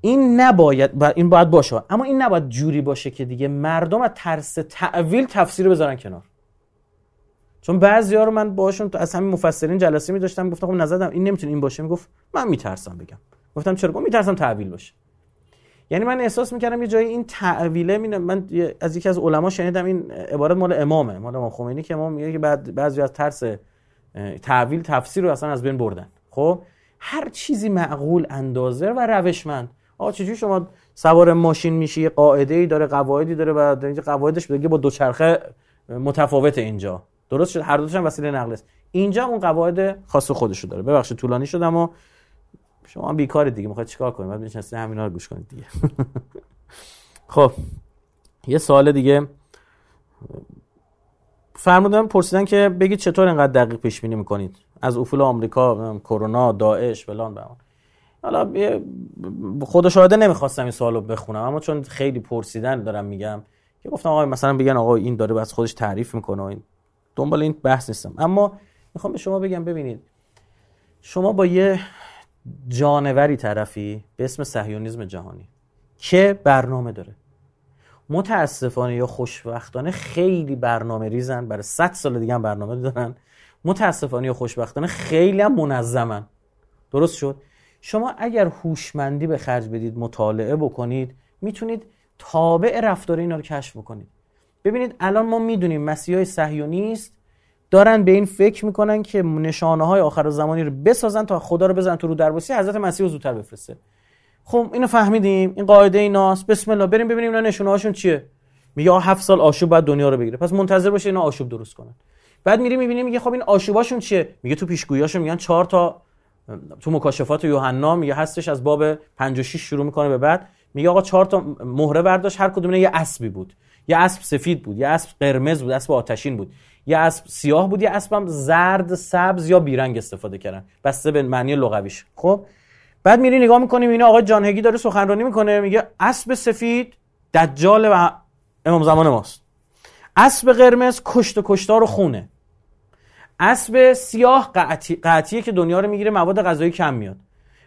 این نباید این باید باشه. اما این نباید جوری باشه که دیگه مردم از ترس تعویل تفسیر بذارن کنار. چون بعضیا رو من باشون از همین مفسرین جلسه می داشتم گفتم خب نظرم این نمی‌تونه این باشه. می‌گفت من میترسم بگم. گفتم چرا؟ گفت میترسم تعویل باشه. یعنی من احساس می‌کردم یه جایی این تعویله من از یکی از علما شنیدم این عبارت مال امامه مال امام خمینی که امام میگه که بعد بعضی از ترس تعویل تفسیر رو اصلا از بین بردن. خب؟ هر چیزی معقول اندازه و روشمند. آقا چجوری شما سوار ماشین میشی؟ یه قاعده ای داره قواعدی داره و قواعدش بگه با دوچرخه متفاوت اینجا. درست شد؟ هر دوشون وسیله نقل است. اینجا اون قواعد خاص خودشو داره. ببخشید طولانی شد اما شما هم بیکار دیگه می‌خواید چیکار کنید بعد می‌شناسید همینا رو گوش کنید دیگه. <laughs> خب یه سوال دیگه. فرمودن پرسیدن که بگید چطور اینقدر دقیق پیش بینی می‌کنید؟ از افول آمریکا کرونا داعش فلان بهمان حالا خدا شاهده نمی‌خواستم این سوالو بخونم اما چون خیلی پرسیدن دارم میگم که گفتم آقا مثلا بگن آقا این داره بس خودش تعریف می‌کنه این. دنبال این بحث نیستم. اما می‌خوام به شما بگم ببینید. شما با یه جانوری طرفی به اسم صهیونیسم جهانی که برنامه داره. متاسفانه یا خوشبختانه خیلی برنامه ریزن برای 100 سال دیگه هم برنامه دارن. متاسفانه یا خوشبختانه خیلی هم منظمن. درست شد؟ شما اگر هوشمندی به خرج بدید مطالعه بکنید می‌تونید تابع رفتار اینا رو کشف بکنید. ببینید الان ما می‌دونیم مسیحای صهیونیست دارن به این فکر می‌کنن که نشانه های آخر زمانی رو بسازن تا خدا رو بزنن تو رو درباسی حضرت مسیح رو زودتر بفرسته. خب اینو فهمیدیم این قاعده ایناست بسم الله بریم ببینیم اینا نشونه هاشون چیه. میگه هفت سال آشوب بعد دنیا رو بگیره. پس منتظر باشه اینا آشوب درست کنن. بعد میریم می‌بینیم میگه خب این آشوباشون چیه؟ میگه تو پیشگوییاشون میگن چهار تا تو مکاشفات یوحنا میگه هستش از باب 56 شروع می‌کنه به بعد. میگه آقا چهار تا مهره برداشت هر کدوم یه اسبی بود. یه اسب سفید بود یه اسب قرمز بود اسب آتشین بود. یه اسب سیاه بود یه اسبم زرد سبز یا بیرنگ استفاده کردن. بسته به معنی لغویش. خب بعد میری نگاه می‌کنیم اینا آقا جانهگی داره سخنرانی می‌کنه میگه اسب سفید دجال و امام زمان ماست. اسب قرمز کشت و کشتار و خونه. اسب سیاه قطعی قطعیه که دنیا رو می‌گیره مواد غذایی کم میاد.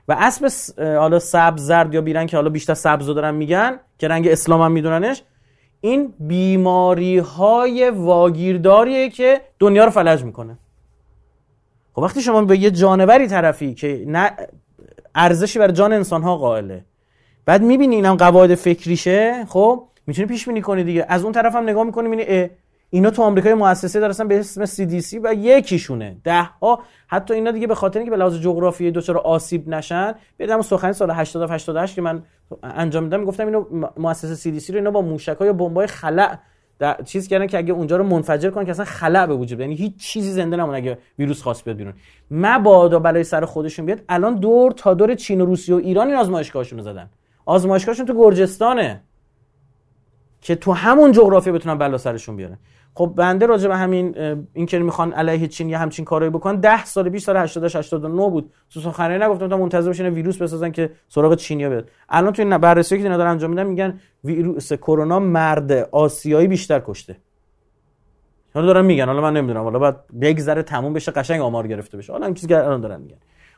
و اسب حالا سبز زرد یا بیرنگ که حالا بیشتر سبز دارن میگن که رنگ اسلام هم میدوننش این بیماری های واگیرداریه که دنیا رو فلج می‌کنه. خب وقتی شما به یه جانوری طرفی که نه ارزشی بر جان انسان ها قائله بعد می‌بینی اینم قواعد فکریشه خب می‌تونی پیش بینی کنی دیگه. از اون طرف هم نگاه می‌کنی می‌بینی اینا تو آمریکا مؤسسه دارن به اسم CDC و یکیشونه. ده ها حتی اینا دیگه به خاطر اینکه به لحاظ جغرافیایی دچار آسیب نشن بدم سخنی سال 80 88 که من انجام میدم گفتم اینو مؤسسه CDC رو اینا با موشک‌ها یا بمبای خلع چیز کردن که اگه اونجا رو منفجر کنن که اصلا خلع به وجود یعنی هیچ چیزی زنده نمونه اگه ویروس خاص بیاد بیرون. مبادا برای سر خودشون بیاد. الان دور تا دور چین و روسیه و ایران این آزمایشگاهشون رو زدن. آزمایشگاهشون تو گرجستانه. که تو همون جغرافیا بتونن بلا سرشون بیارن. خب بنده راجع به همین این که می‌خوان علیه چین یا همچین کارایی بکنن 10 سال پیش سال 80 89 بود. تو سخنرانی نگفتم تا منتظر باشین ویروس بسازن که سراغ چینیا بیاد. الان تو این بررسی که دارن انجام میدن میگن ویروس کرونا مرد آسیایی بیشتر کشته. حالا دارن میگن. حالا من نمی‌دونم. حالا بعد بگذره تموم بشه قشنگ آمار گرفته بشه. حالا این چیزی الان دارن میگن.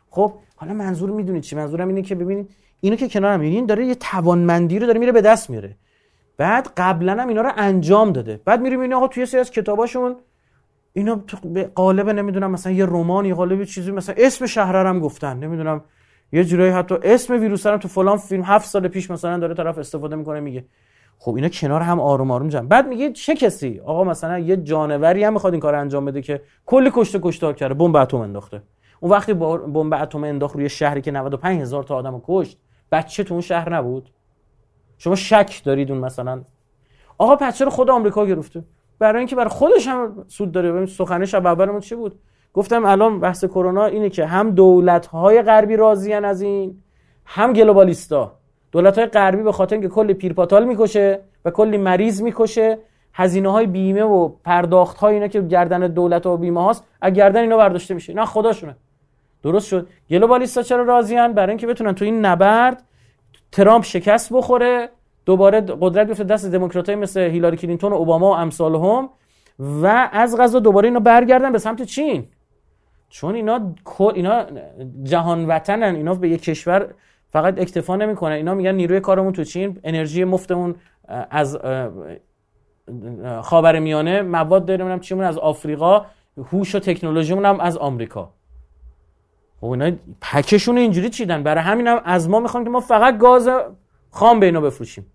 خب حالا منظور می‌دونید چی؟ منظورم اینه که ببینید اینو که کنارم می‌بینین داره یه توانمندی رو داره میره به دست میاره بعد قبلا هم اینا رو انجام داده. بعد میریم این آقا توی سری از کتاباشون. اینا به قالب نمی‌دونم مثلا یه رمان قالب چیزی مثلا اسم شهر هم گفتن. نمی‌دونم یه جورایی حتی اسم ویروس هم تو فلان فیلم هفت سال پیش مثلا داره طرف استفاده می‌کنه میگه. خب اینا کنار هم آروم آروم جمع. بعد میگه چه کسی؟ آقا مثلا یه جانوری هم می‌خواد این کار انجام بده که کلی کشته کشتار کرده بمب اتم انداخته. اون وقتی بمب اتم انداخت روی شهری که 95 هزار تا آدمو کشت بچه تو اون شهر نبود. شما شک دارید اون مثلا. آقا پس چرا خود آمریکا گرفته؟ برای اینکه برای خودش هم سود داره. ببین سخنه شب اولمون چی بود؟ گفتم الان بحث کرونا اینه که هم دولت های غربی راضیان از این هم گلوبالیستا. دولت های غربی به خاطر اینکه کلی پیرپاتال می‌کشه و کلی مریض می‌کشه هزینه های بیمه و پرداخت های اینا که گردن دولت و بیمه هاست از گردن اینا برداشته میشه. از خداشونه. درست شد. گلوبالیستا چرا راضیان برای اینکه بتونن تو این نبرد ترامپ شکست بخوره دوباره قدرت بیفته دست دموکراتای مثل هیلاری کلینتون و اوباما و امثال هم و از قضا دوباره اینا برگردن به سمت چین. چون اینا اینا جهان وطنن اینا به یک کشور فقط اکتفا نمی‌کنن. اینا میگن نیروی کارمون تو چین انرژی مفتمون از خاور میانه مواد داریم چیمون از آفریقا هوش و تکنولوژیمون هم از آمریکا. خب اینا پکشون اینجوری چیدن. برای همین هم از ما می‌خوان که ما فقط گاز خام به اینا بفروشیم.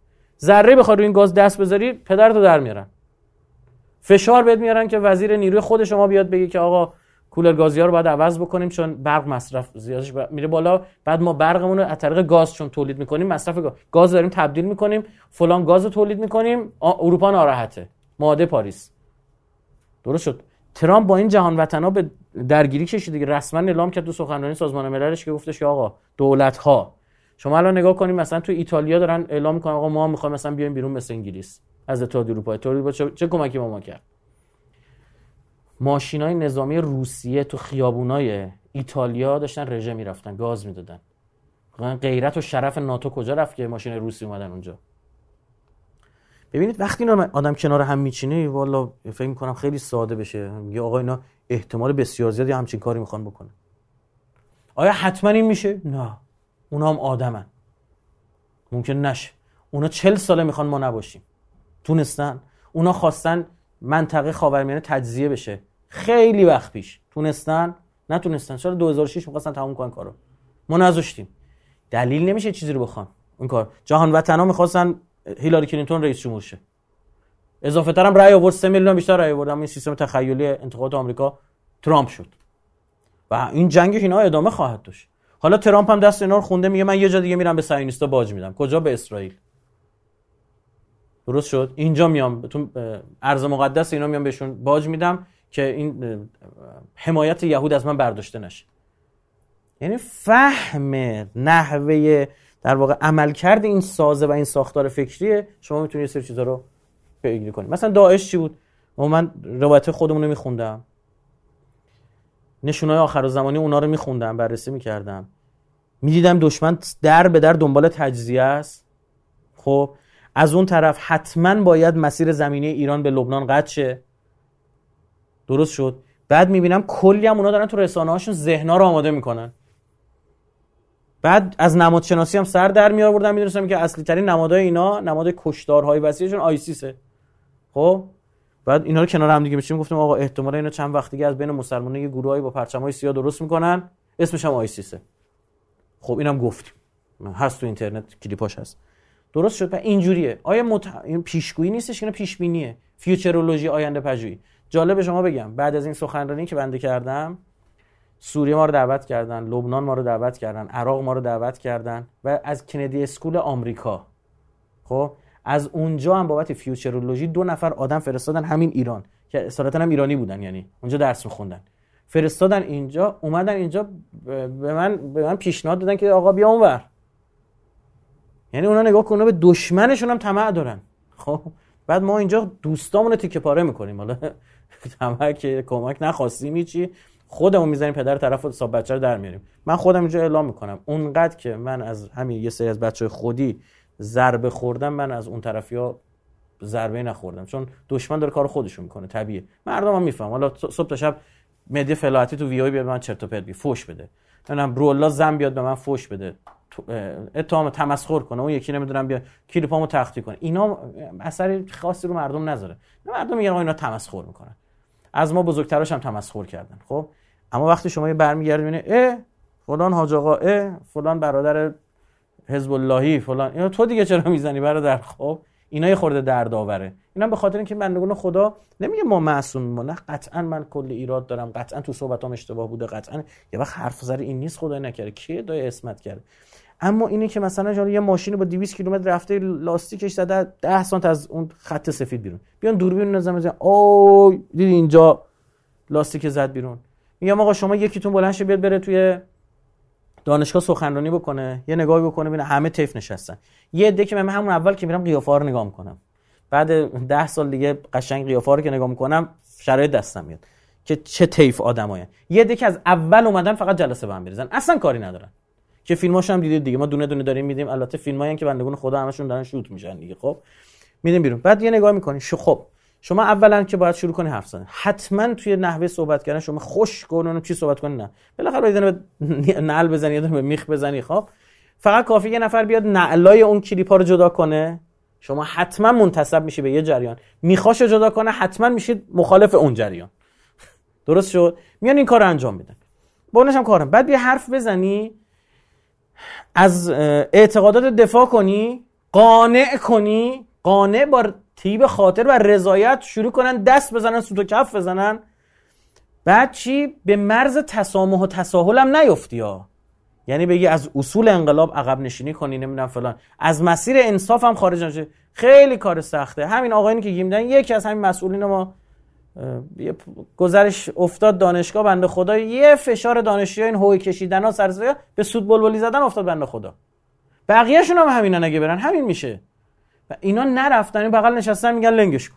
ذره بخواد روی این گاز دست بذاری پدرتو در میارن. فشار بهت میارن که وزیر نیروی خود شما بیاد بگه که آقا کولر گازی ها رو باید عوض بکنیم چون برق مصرف زیادش میره بالا. بعد ما برقمون رو از طریق گاز چون تولید می‌کنیم مصرف گاز, گاز داریم تبدیل می‌کنیم. فلان گاز رو تولید می‌کنیم. اروپا ناراحته. ماده پاریس. درست شد. ترامپ با این جهان وطنا به درگیری کشید دیگه رسما اعلام کرد تو سخنرانی سازمان مللش که گفتش که آقا دولت ها شما الان نگاه کنیم مثلا تو ایتالیا دارن اعلام می‌کنن آقا ما می‌خوایم مثلا بیایم بیرون مثل انگلیس از اتحادیه اروپا. اروپا چه, چه کمکی ما, ما کرد؟ ماشینای نظامی روسیه تو خیابونای ایتالیا داشتن رژه می‌رفتن گاز می‌دادن. غیرت و شرف ناتو کجا رفت که ماشین روسی اومدن اونجا؟ ببینید وقتی اینا آدم کنار هم میچینه والا فکر می‌کنم خیلی ساده بشه. میگه آقا اینا احتمال بسیار زیادی همچین کاری می‌خوان بکنه آیا حتما این میشه؟ نه. اونا هم آدمن. ممکن نشه. اونا چل ساله می‌خوان ما نباشیم. تونستن. اونا خواستن منطقه خاورمیانه تجزیه بشه. خیلی وقت پیش. تونستن؟ نتونستن. چرا 2006 می‌خواستن تموم کنن کارو؟ ما نذاشتیم. دلیل نمیشه چیزی رو بخوان. اون کار. جهان وطنا می‌خواستن هیلاری کلینتون رئیس جمهور شه. اضافه ترم رأی آورد 3 میلیون بیشتر رأی آورد. این سیستم تخیلی انتخابات آمریکا ترامپ شد. و این جنگ اینا ادامه خواهد داشت. حالا ترامپ هم دست اینا رو خونده میگه من یه جا دیگه میرم به صهیونیستا باج میدم. کجا؟ به اسرائیل. درست شد؟ اینجا میام. تو ارز مقدس اینا میام بهشون باج میدم که این حمایت یهود از من برداشته نشه. یعنی فهم نحوه در واقع عملکرد این سازه و این ساختار فکریه شما می‌تونید سری چیزا رو پیگیری کنید. مثلا داعش چی بود؟ من روایت خودمون رو میخوندم. نشونای آخر زمانی اونا رو میخوندم بررسی می‌کردم. می‌دیدم دشمن در به در دنبال تجزیه است. خب از اون طرف حتما باید مسیر زمینی ایران به لبنان قطع شه. درست شد. بعد می‌بینم کلی هم اونا دارن تو رسانه هاشون ذهنا رو آماده می‌کنن. بعد از نماد شناسی هم سر در می آوردن می‌دونستم که اصلی ترین نمادهای اینا نماد کشدارهای وسیعشون آیسیسه. خب؟ بعد اینا رو کنار هم دیگه میشیم گفتم آقا احتمالا اینا چند وقت دیگه از بین مسلمانان یه گروهایی با پرچمای سیاه درست می‌کنن. اسمش هم آیسیسه. خب اینم گفتیم. هست تو اینترنت کلیپاش هست. درست شد. و اینجوریه. آیا مت... این پیشگویی نیستش؟ اینا پیش بینیه فیوچرولوژی آینده پژوهی. جالب شما بگم. بعد از این سخنرانی که بنده کردم سوریه ما رو دعوت کردن لبنان ما رو دعوت کردن عراق ما رو دعوت کردن و از کندی اسکول آمریکا. خب از اونجا هم بابت فیوچرولوژی دو نفر آدم فرستادن همین ایران که اصالتا هم ایرانی بودن یعنی اونجا درس میخوندن. فرستادن اینجا اومدن اینجا به من به من پیشنهاد دادن که آقا بیا اونور. یعنی اونا نگاه کنه به دشمنشون هم طمع دارن. خب بعد ما اینجا دوستامون رو تیکه پاره می‌کنیم. حالا <laughs> طمع که کمک نخواستیم هیچی. خودمون می‌زنیم پدر طرف حساب بچه رو در میاریم. من خودم اینجا اعلام می‌کنم. اونقدر که من از همین یه سری از بچه خودی ضربه خوردم من از اون طرفی ها ضربه نخوردم. چون دشمن داره کار خودشون می‌کنه طبیعه مردم هم میفهم حالا صبح تا شب مدی فلاحتی تو وی بیاد من چرت و پرت بی فوش بده. نمی‌دونم برو زن بیاد به من فوش بده. اتهام تمسخر کنه. اون یکی نمی‌دونم بیا کلیپامو تختی کنه. اینا اثر خاصی رو مردم نذاره. مردم میگن اینا تمسخر می‌کنن. از ما بزرگتراش هم تمسخر کردن. خب؟ اما وقتی شما یه برمیگردی می‌بینی اه فلان حاج آقا اه فلان برادر حزب اللهی فلان اینا تو دیگه چرا می‌زنی برادر؟ خب اینا یه خورده دردآوره. اینا به خاطر اینکه بندگان خدا نمیگه ما معصوم ما نه قطعا من کل ایراد دارم. قطعا تو صحبتام اشتباه بوده. قطعا یه وقت حرف زر این نیست خدای نکرده. کی دای اسمت کرده؟ اما اینه که مثلا یه ماشین با 200 کیلومتر رفته لاستیکش زده 10 سانت از اون خط سفید بیرون. بیان دوربین نظام بزنن او دیدی اینجا لاستیک زد بیرون. میگم آقا شما یکیتون بلند شه بیاد بره توی دانشگاه سخنرانی بکنه یه نگاهی بکنه ببینه همه تیف نشستن. یه عده که من همون اول که میرم قیافه رو نگاه می‌کنم. بعد ده سال دیگه قشنگ قیافه رو که نگاه می‌کنم شرایط دستم میاد که چه تیف آدمایی یه عده که از اول اومدن فقط جلسه به هم اصلا کاری ندارن. که فیلماش هم دیدید دیگه. ما دونه دونه داریم میدیم. البته فیلمایی که بندگون خدا همشون دارن شوت میشن دیگه خب. میدیم بیرون. بعد یه نگاه می‌کنی. خب شما اولا که باید شروع کنی حرف زدن. حتما توی نحوه صحبت کردن شما خوش کنون چی صحبت کنی؟ نه. بالاخره یه به <laughs> نعل بزنی یا به میخ بزنی خب؟ فقط کافی یه نفر بیاد نعلای اون کلیپا رو جدا کنه. شما حتما منتسب میشی به یه جریان. میخواش جدا کنه حتما میشید مخالف اون جریان. <laughs> درست شد؟ میان این کار انجام میدن. با هم کارم. بعد بیا حرف بزنی. از اعتقادات دفاع کنی قانع کنی. قانع با تیب خاطر و رضایت شروع کنن دست بزنن سوت و کف بزنن. بعد چی؟ به مرز تسامح و تساهل هم نیفتی ها. یعنی بگی از اصول انقلاب عقب نشینی کنی نمی‌دونم فلان. از مسیر انصاف هم خارج نشه خیلی کار سخته. همین آقایانی که گیمدن یکی از همین مسئولین ما گزارش افتاد دانشگاه بنده خدا. یه فشار دانشجوی این هوی کشیدن ها به سود بلبلی زدن افتاد بنده خدا. بقیهشون هم همین اگه برن. همین میشه. و اینا نرفتن این بغل نشستن میگن لنگش کن.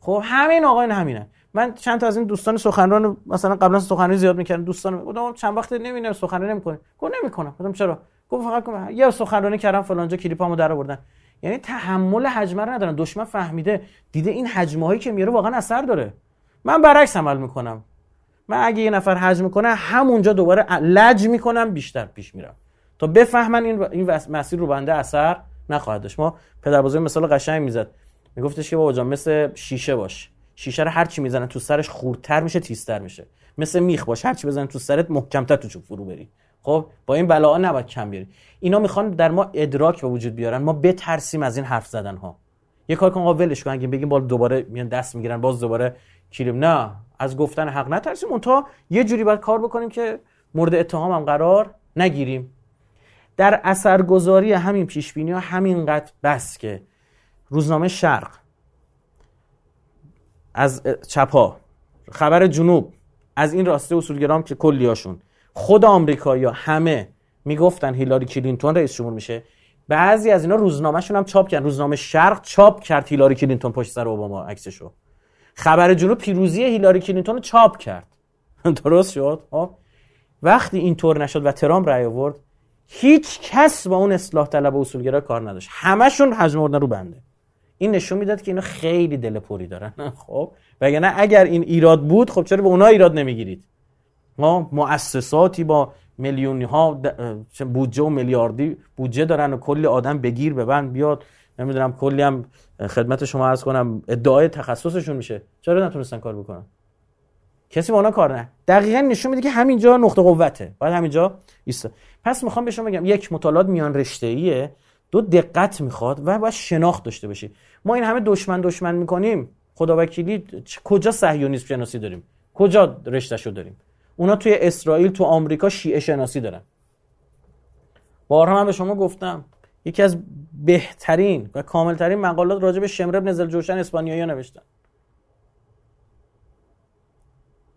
خب همین آقایان همینه من چند تا از این دوستان سخنران مثلا قبلا سخنرانی زیاد می‌کردن دوستان گفتم چند وقت نمی‌بینم سخنرانی نمی‌کنه گفت نمی‌کنم. گفتم چرا؟ گفت فقط کنم یه سخنرانی کردم فلانجا کلیپامو در آوردن. یعنی تحمل حجمه رو ندارن. دشمن فهمیده دیده این حجمه هایی که میاره واقعا اثر داره. من برعکس عمل می‌کنم. من اگه یه نفر حجم کنه همونجا دوباره لج می‌کنم بیشتر پیش میرم. تا بفهمن این این مسیر رو بنده اثر نخواهد داشت ما پدر بزرگ مثال قشنگ می‌زد. میگفتش که بابا جان مثل شیشه باش. شیشه رو هر چی می‌زنن تو سرش خوردتر میشه تیزتر میشه. مثل میخ باش. هر چی بزنن تو سرت محکمتر تو چوب فرو بری. خب با این بلاها نباید کم بیاری. اینا می‌خوان در ما ادراک به وجود بیارن. ما بترسیم از این حرف زدن ها یه کار کن آقا ولش کن. اگه بگیم بالا دوباره میان دست می‌گیرن باز دوباره کیریم. نه از گفتن حق نترسیم. اون تا یه جوری باید کار بکنیم که مورد اتهام هم قرار نگیریم. در اثرگذاری همین پیش بینی ها همینقدر بس که روزنامه شرق از چپا خبر جنوب از این راسته اصولگرام که کلیاشون خود آمریکا همه می‌گفتن هیلاری کلینتون رئیس جمهور میشه. بعضی از اینا روزنامهشون هم چاپ کردن. روزنامه شرق چاپ کرد هیلاری کلینتون پشت سر اوباما عکسشو. خبر جنوب پیروزی هیلاری کلینتون رو چاپ کرد. <laughs> درست شد؟ خب. وقتی اینطور نشد و ترامپ رأی آورد هیچ کس با اون اصلاح طلب و اصولگرا کار نداشت. همشون حجم آوردن رو بنده. این نشون می‌داد که اینا خیلی دل پوری دارن. <laughs> خب. وگرنه اگر این ایراد بود خب چرا به اونا ایراد نمی‌گیرید؟ ما مؤسساتی با میلیونی ها بودجه و میلیاردی بودجه دارن و کلی آدم بگیر ببند بیاد. نمی‌دونم کلی هم خدمت شما عرض کنم ادعای تخصصشون میشه. چرا نتونستن کار بکنن؟ کسی با اونا کار نه. دقیقا نشون میده که همینجا نقطه قوته. باید همینجا ایست پس می‌خوام به شما بگم یک مطالعات میان رشته ایه دو دقت می‌خواد و باید شناخت داشته باشی. ما این همه دشمن دشمن می‌کنیم. خدا وکیلی کجا صهیونیسم شناسی داریم؟ کجا رشتهشو داریم؟ اونا توی اسرائیل تو آمریکا شیعه شناسی دارن. بارها من به شما گفتم یکی از بهترین و کاملترین مقالات راجع به شمر ابن زلجوشن اسپانیایی نوشتن.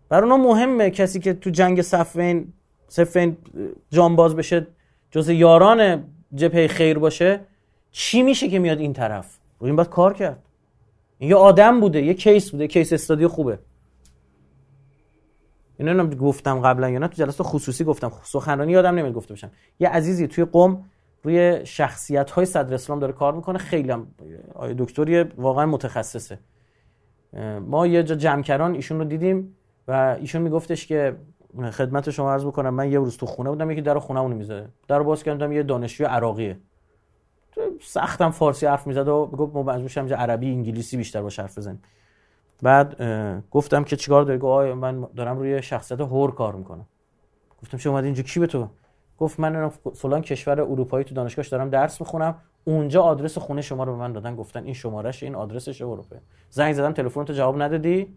برای اونا مهمه کسی که تو جنگ صفین صفین جانباز بشه جز یاران جبهه خیر باشه چی میشه که میاد این طرف؟ رو این باید کار کرد. این یه آدم بوده یه کیس بوده کیس استادی خوبه. اینا هم گفتم قبلا یا نه تو جلسه خصوصی گفتم. سخنرانی یادم نمیاد گفته باشم. یه عزیزی توی قم روی شخصیت های صدر اسلام داره کار می‌کنه خیلی هم دکتری واقعا متخصصه. ما یه جا جمکران ایشون رو دیدیم و ایشون میگفتش که خدمت شما عرض بکنم من یه روز تو خونه بودم یکی در خونه اونو می‌زده در باز کردم یه دانشجوی عراقیه. سختم فارسی حرف می‌زد و گفت ما مجبور عربی انگلیسی بیشتر با حرف بزنیم. بعد گفتم که چیکار داری؟ گفت من دارم روی شخصیت هور کار می‌کنم. گفتم شما اومدی اینجا؟ کی به تو؟ گفت من فلان کشور اروپایی تو دانشگاهش دارم درس می‌خونم اونجا آدرس خونه شما رو به من دادن. گفتن این شمارش این آدرسش اروپا زنگ زدم تلفن تو جواب ندادی.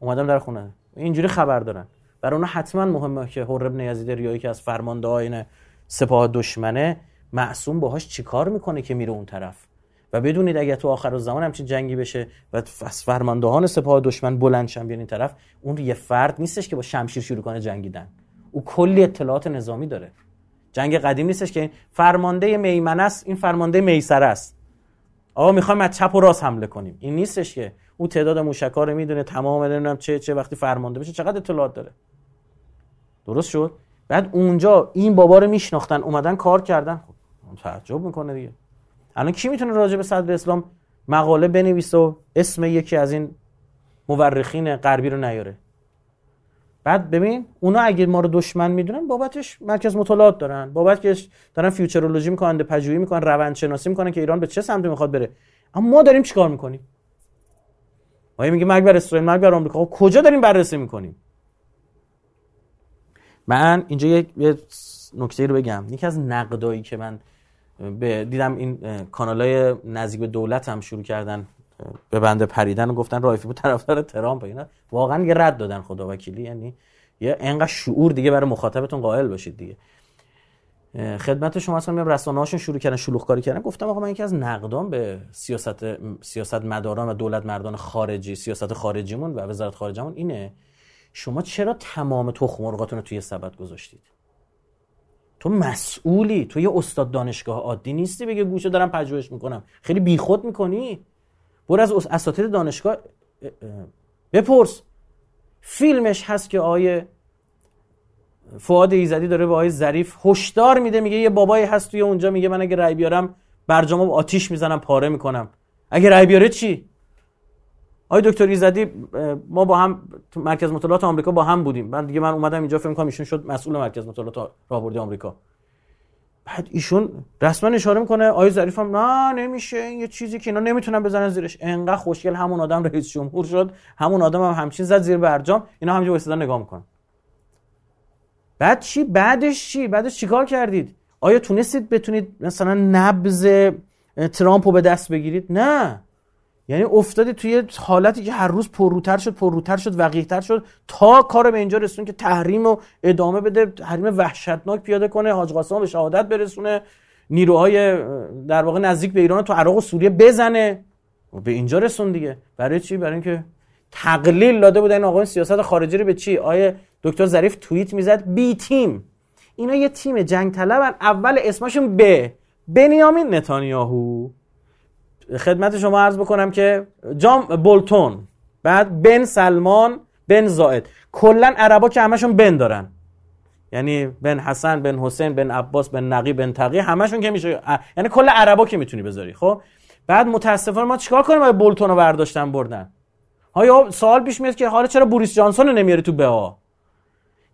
اومدم در خونه. اینجوری خبر دارن. برای اونها حتما مهمه که حر ابن یزید ریایی که از فرمانده این سپاه دشمنه معصوم باهاش چیکار می‌کنه که میره اون طرف؟ و بدونید اگر تو آخر زمان همچین جنگی بشه و فرماندهان سپاه دشمن بلندشن بیان این طرف اون یه فرد نیستش که با شمشیر شروع کنه جنگیدن. او کلی اطلاعات نظامی داره. جنگ قدیم نیستش که فرمانده میمنه است این فرمانده میسره است. آقا می‌خوایم از چپ و راست حمله کنیم. این نیستش که او تعداد موشکا رو می‌دونه تمام نمی‌دونم چه چه وقتی فرمانده بشه چقدر اطلاعات داره. درست شد؟ بعد اونجا این بابا رو میشناختن اومدن کار کردن. خب تعجب می‌کنه دیگه. الان کی می‌تونه راجع به صدر اسلام مقاله بنویسه و اسم یکی از این مورخین غربی رو نیاره؟ بعد ببین اونا اگه ما رو دشمن می‌دونن بابتش مرکز مطالعات دارن. بابتش دارن فیوچرولوژی می‌کنن پژوهی می‌کنن روانشناسی می‌کنن که ایران به چه سمتی می‌خواد بره. اما ما داریم چیکار می‌کنیم؟ ما میگه مرگ بر اسرائیل مرگ بر آمریکا. خب کجا داریم بررسی می‌کنیم؟ من اینجا یه نکته رو بگم. یکی از نقدایی که من به دیدم این کانالای نزدیک به دولت هم شروع کردن به بنده پریدن و گفتن رایفی بود طرفدار ترامپ. اینا واقعا یه رد دادن خدا وکیلی یعنی یه انقدر شعور دیگه برای مخاطبتون قائل باشید دیگه. خدمت شما اصلا میام رسانه هاشون شروع کردن شلوغ کاری کردن. گفتم آقا من یکی از نقدان به سیاست سیاست مداران و دولت مردان خارجی سیاست خارجیمون و وزارت خارجمون اینه شما چرا تمام تخم رو توی سبد گذاشتید؟ تو مسئولی تو یه استاد دانشگاه عادی نیستی بگه گوشه دارم پژوهش می‌کنم. خیلی بیخود می‌کنی. برو از اساتید دانشگاه بپرس. فیلمش هست که آیه فواد ایزدی داره به آیه ظریف هشدار میده میگه یه بابایی هست توی اونجا میگه من اگه رای بیارم برجامو آتیش می‌زنم پاره می‌کنم. اگه رای بیاره چی؟ آقای دکتر ایزدی ما با هم تو مرکز مطالعات آمریکا با هم بودیم. بعد دیگه من اومدم اینجا فکر ایشون شد مسئول مرکز مطالعات راهبردی آمریکا. بعد ایشون رسما اشاره می‌کنه آقای ظریف هم نه نمیشه این یه چیزی که اینا نمی‌تونن بزنن زیرش. انقدر خوشگل همون آدم رئیس جمهور شد همون آدم هم همچین زد زیر برجام اینا همینجا وایسادن نگاه می‌کنن. بعد چی؟ بعدش چی؟ بعدش چیکار کردید؟ آیا تونستید بتونید مثلا نبض ترامپ رو به دست بگیرید؟ نه. یعنی افتادی توی حالتی که هر روز پرروتر شد پرروتر شد وقیحتر شد تا کار به اینجا رسون که تحریم رو ادامه بده تحریم وحشتناک پیاده کنه حاج قاسم به شهادت برسونه نیروهای در واقع نزدیک به ایران تو عراق و سوریه بزنه. به اینجا رسون دیگه. برای چی؟ برای اینکه تقلیل داده بودن آقای سیاست خارجی رو به چی؟ آیه دکتر ظریف توییت می‌زد بی تیم. اینا یه تیم جنگ طلبن اول اسمشون ب بنیامین نتانیاهو. خدمت شما عرض بکنم که جام بولتون بعد بن سلمان بن زائد. کلا عربا که همشون بن دارن. یعنی بن حسن بن حسین بن عباس بن نقی بن تقی همشون که میشه یعنی کل عربا که می‌تونی بذاری خب؟ بعد متاسفانه ما چیکار کنیم؟ بولتون رو برداشتن بردن؟ ها سوال پیش میاد که حالا چرا بوریس جانسون رو نمیاری تو بها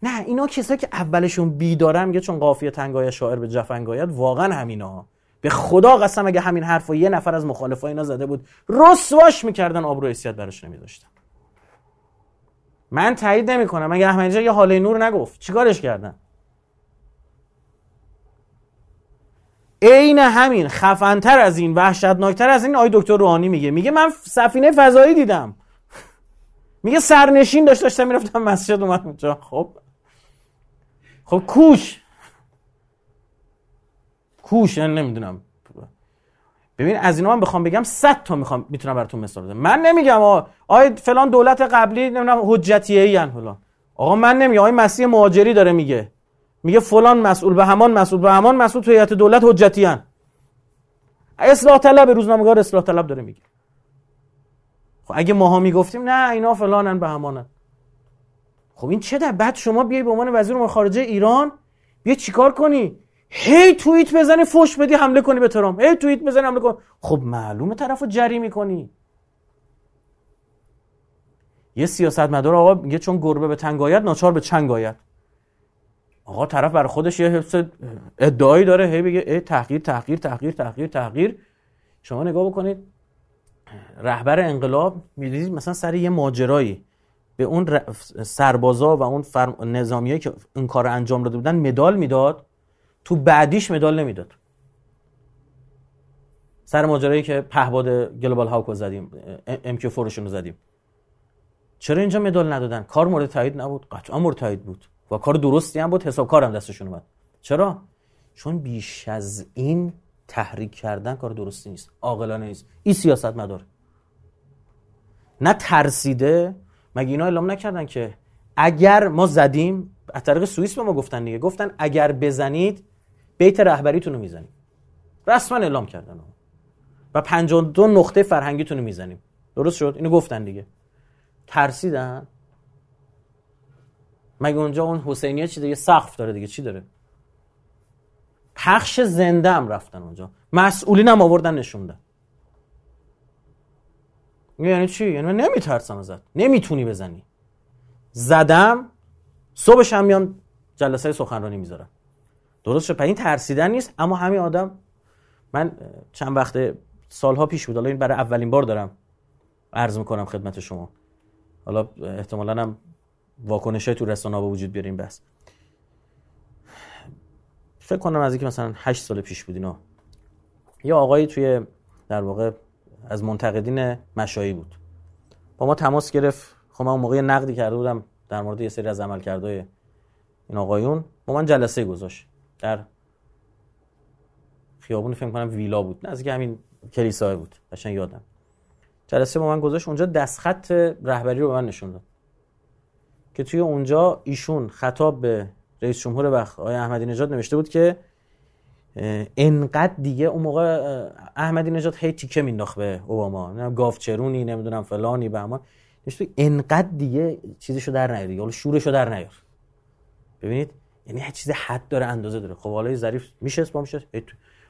نه اینا کسایی که اولشون بیدارن میگه چون قافیه تنگای شاعر به جفنگایت واقعا همینا. به خدا قسم اگه همین حرفو یه نفر از مخالفای اینا زده بود رسواش می‌کردن آبرو حیثیت براش نمیداشتن من تایید نمی‌کنم. اگه احمدی یه حاله نور نگفت چیکارش کردن؟ عین همین خفنتر از این وحشتناکتر از این آی دکتر روحانی میگه. میگه من سفینه فضایی دیدم. <laughs> میگه سرنشین داشت داشتم می‌رفتم مسجد اومد اونجا. خب. خب کوش. کوش یعنی نمی‌دونم. ببین از اینا من بخوام بگم 100 تا می‌خوام می‌تونم براتون مثال بزنم من نمیگم آقا فلان دولت قبلی نمی‌دونم حجتیه ای فلان. آقا من نمیگم آقای مسیح مهاجری داره میگه. میگه فلان مسئول به همان مسئول به همان مسئول تو هیئت دولت حجتی ان اصلاح طلب روزنامه‌نگار اصلاح طلب داره میگه. خب اگه ماها می‌گفتیم نه اینا فلانن به همانن خب این چه در بعد شما بیای به عنوان وزیر امور خارجه ایران بیا چیکار کنی؟ هی توییت بزنی فوش بدی حمله کنی به ترامپ. هی توییت بزنی حمله کنی. خب معلومه طرفو جری می‌کنی. یه سیاست مدار آقا میگه چون گربه به تنگ آید ناچار به چنگ آید. آقا طرف برای خودش یه حفظ ادعایی داره. هی بگه ای تحقیر تحقیر تحقیر تحقیر تحقیر شما نگاه بکنید رهبر انقلاب می‌دید مثلا سر یه ماجرایی. به اون سربازا و اون نظامیایی که اون کار انجام داده بودن مدال می‌داد تو بعدیش مدال نمی‌داد. سر ماجرایی که پهباد گلوبال هاوکو زدیم ام کیو رو زدیم. چرا اینجا مدال ندادن؟ کار مورد تایید نبود قطعا مورد تایید بود و کار درستی هم بود حساب کارم دستشون اومد. چرا؟ چون بیش از این تحریک کردن کار درستی نیست عاقلانه نیست. این سیاست مدار نه ترسیده مگه اینا اعلام نکردن که اگر ما زدیم از طریق سوئیس به ما گفتن دیگه. گفتن اگر بزنید بیت رهبریتون رو می‌زنیم. رسما اعلام کردن و 52 نقطه فرهنگیتون رو می‌زنیم. درست شد؟ اینو گفتن دیگه. ترسیدن؟ مگه اونجا اون حسینیه چی دیگه سقف داره دیگه. چی داره؟ پخش زنده هم رفتن اونجا. مسئولین هم آوردن نشوندن. یعنی چی؟ یعنی من نمیترسم ازت. نمی‌تونی بزنی. زدم صبحش هم میان جلسه سخنرانی می‌ذارم درست شد. این ترسیدن نیست اما همین آدم من چند وقت سالها پیش بود. حالا این برای اولین بار دارم عرض می‌کنم خدمت شما. حالا احتمالا هم واکنشه تو رسانه به وجود بیاریم بس فکر کنم از اینکه مثلا 8 سال پیش بود اینا. یه آقایی توی در واقع از منتقدین مشایی بود. با ما تماس گرفت. خب من اون موقع نقدی کرده بودم در مورد یه سری از عملکردهای این آقایون. با من جلسه گذاشت. در خیابون فکر کنم ویلا بود. نزدیک همین کلیسا بود. قشنگ یادم. جلسه با من گذاشت. اونجا دستخط رهبری رو به من نشون داد. که توی اونجا ایشون خطاب به رئیس جمهور وقت آقای احمدی نژاد نوشته بود که انقدر دیگه اون موقع احمدی نژاد هی تیکه مینداخت به اوباما. نمی‌دونم گاوچرونی نمی‌دونم فلانی به اما نوشته انقدر دیگه چیزشو در نیار دیگه. حالا شورشو در نیار. ببینید؟ یعنی هر چیز حد داره اندازه داره. خب حالا ظریف میشه با میشه.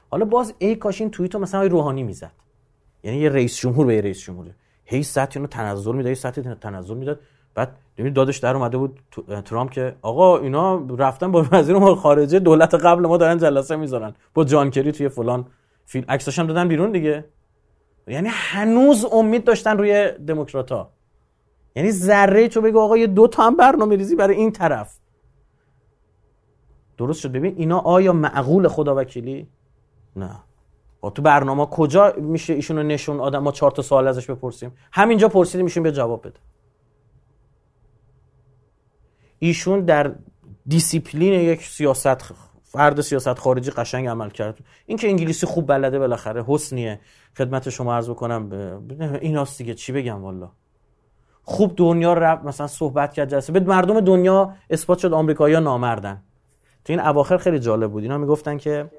حالا باز ای کاش این توییتو مثلا روحانی می‌زد. یعنی یه رئیس جمهور به یه رئیس جمهور. هی سطح اینو تنزل می‌داد سطح تنزل می‌داد. بعد ببین دادش در اومده بود ترامپ که آقا اینا رفتن با وزیر امور خارجه دولت قبل ما دارن جلسه می‌ذارن. با جان کری توی فلان فیلم. عکساش هم دادن بیرون دیگه. یعنی هنوز امید داشتن روی دموکراتا. یعنی ذره تو بگو آقا یه دو تا هم برنامه ریزی برای این طرف. درست شد. ببین اینا آیا معقول خدا وکیلی؟ نه. با تو برنامه کجا میشه ایشونو نشون آدم؟ ما چهار تا سوال ازش بپرسیم. همینجا پرسیدیم میشیم به جواب بده. ایشون در دیسیپلین یک سیاست فرد سیاست خارجی قشنگ عمل کرد. این که انگلیسی خوب بلده بالاخره حسنیه. خدمت شما عرض بکنم این دیگه چی بگم والا خوب دنیا رفت مثلا صحبت کرد جلسه به مردم دنیا اثبات شد آمریکایی‌ها نامردن. تو این اواخر خیلی جالب بود. اینا می‌گفتن که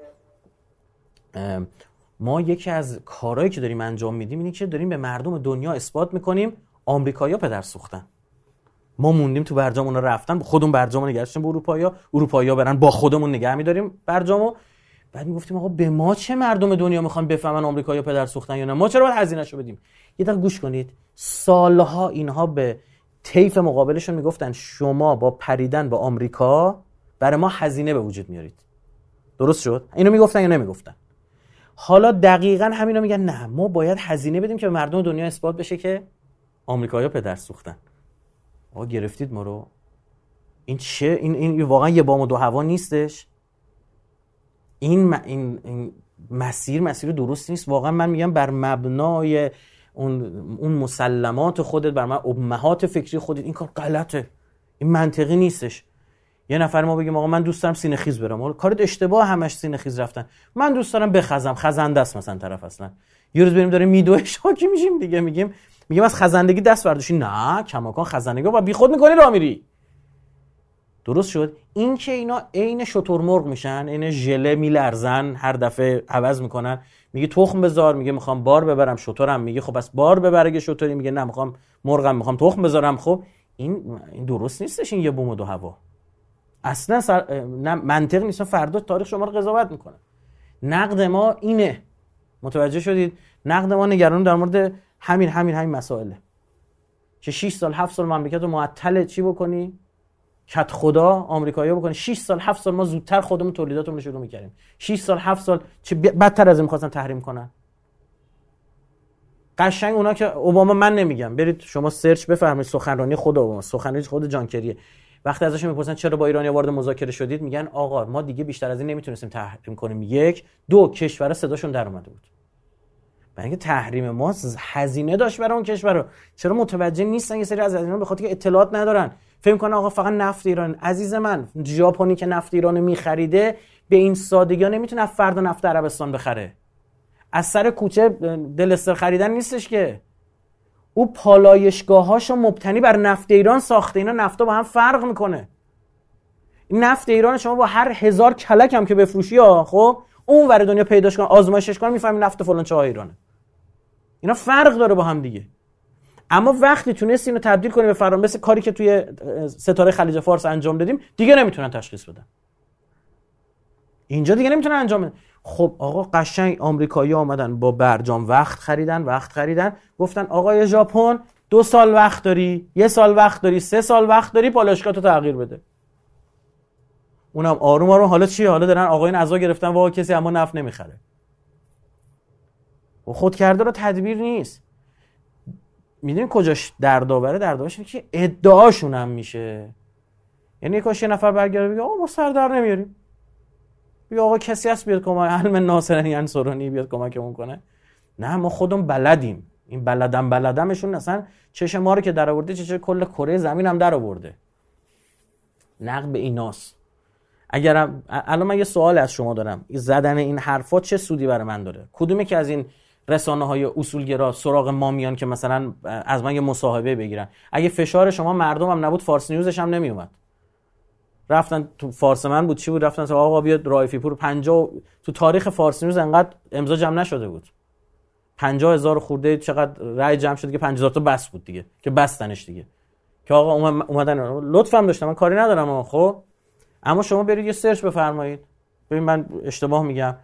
ما یکی از کارهایی که داریم انجام میدیم اینه که داریم به مردم دنیا اثبات می‌کنیم آمریکایی‌ها پدر سوختن. ما موندیم تو برجام اونا رفتن خودمون برجامو نگهشتیم به اروپایا. اروپایا برن با خودمون نگه میداریم برجامو. بعد می‌گفتیم آقا به ما چه مردم دنیا می‌خوان بفهمن آمریکا پدر سوختن یا نه؟ ما چرا باید هزینهشو بدیم؟ یه دقیقه گوش کنید. سالها اینها به طیف مقابلشون می‌گفتن شما با پریدن به آمریکا برای ما هزینه به وجود میارید. درست شد؟ اینو می‌گفتن یا نمی‌گفتن؟ حالا دقیقا همینا میگن. نه ما باید هزینه بدیم که به مردم دنیا اثبات بشه که آمریکایی‌ها پدر سوختن. آقا گرفتید ما رو. این چه این, این واقعا یه بام و دو هوا نیستش. این, این, این مسیر مسیر درست نیست. واقعا من میگم بر مبنای اون, اون مسلمات خودت بر من امهات فکری خودت این کار غلطه. این منطقی نیستش. یه نفر ما بگیم آقا من دوست دارم سینه خیز برم. کارت اشتباه همش سینه خیز رفتن. من دوست دارم بخزم. خزنده است مثلا طرف اصلا. یه روز بریم داره میدوه شاکی میشیم دیگه. میگیم میگم از خزندگی دست برداشتی نه کماکان خزندگی با بیخود می‌کنی را میری. درست شد. این که اینا عین مرغ میشن عین ژله میلرزن هر دفعه عوض می‌کنن. میگه تخم بذار میگه می‌خوام بار ببرم شطورم. میگه خب بس بار ببره شطوری. میگه نه می‌خوام مرغم می‌خوام تخم بذارم. خب این این درست نیستش این یه بوم و دو هوا. اصلا سر... نه منطق نیست. فردا تاریخ شما رو قضاوت می‌کنه. نقد ما اینه. متوجه شدید؟ نقد ما نگران در مورد همین همین همین مسائله. که 6 سال 7 سال مملکت رو معطل چی بکنی؟ کت خدا آمریکایی‌ها بکنی. 6 سال 7 سال ما زودتر خودمون تولیداتمون رو شروع می‌کردیم. 6 سال 7 سال چه بدتر از این می‌خواستن تحریم کنن. قشنگ اونا که اوباما من نمیگم. برید شما سرچ بفرمایید سخنرانی خود اوباما. سخنرانی خود جان کریه وقتی ازشون می‌پرسن چرا با ایرانی وارد مذاکره شدید میگن آقا ما دیگه بیشتر از این نمی‌تونستیم تحریم کنیم. یک. دو کشور صداشون در اومده بود. برای اینکه تحریم ما هزینه داشت برای اون کشور چرا متوجه نیستن یه سری از اینا به خاطر که اطلاعات ندارن. فکر کنه آقا فقط نفت ایران. عزیز من ژاپنی که نفت ایران میخریده به این سادگی ها نمی‌تونه فردا نفت عربستان بخره. از سر کوچه دلستر خریدن نیستش که. او پالایشگاهاشو مبتنی بر نفت ایران ساخته. اینا نفتا با هم فرق می‌کنه. نفت ایران شما با هر هزار کلک هم که بفروشی ها خب اون ور دنیا پیداش کن آزمایشش کن می‌فهمی نفت فلان چه ایرانه. اینا فرق داره با هم دیگه. اما وقتی تونستی اینو تبدیل کنی به فرام مثل کاری که توی ستاره خلیج فارس انجام دادیم دیگه نمی‌تونن تشخیص بدن. اینجا دیگه نمی‌تونن انجام بدن. خب آقا قشنگ آمریکایی آمدن با برجام وقت خریدن وقت خریدن. گفتن آقای ژاپن دو سال وقت داری یه سال وقت داری سه سال وقت داری پالایشگاه تو تغییر بده. اونم آروم آروم حالا چیه؟ حالا دارن آقایون عزا گرفتن واقعا کسی اما نفت نمی‌خره. و خود کرده رو تدبیر نیست. می‌دونی کجاش دردآوره؟ دردآورش که ادعاشون هم میشه. یعنی کاش یه نفر برگرده بگه آقا ما سر در نمیاریم. بگه آقا کسی هست بیاد کمک <laughs> علم ناصرنی انصرانی بیاد کمکمون کنه. نه ما خودمون بلدیم. این بلدم بلدمشون اصلا چش ما رو که در آورده چش کل کره زمین هم در آورده. نقد به ایناست. اگرم الان من یه سوال از شما دارم. زدن این حرفات چه سودی برای من داره؟ کدومی که از این رسانه های اصولگرا سراغ ما میان که مثلا از من یه مصاحبه بگیرن. اگه فشار شما مردم هم نبود فارس نیوزش هم نمیومد رفتن تو فارس من بود چی بود؟ رفتن تو آقا بیاد رایفی پور 50 تو تاریخ فارس نیوز انقدر امضا جمع نشده بود. 50 هزار خورده چقدر رای جمع شد که 50 تا بس بود دیگه که بستنش دیگه. که آقا اومدن. لطفم داشتم من کاری ندارم خب؟ اما شما برید یه search بفرمایید. ببین من اشتباه میگم.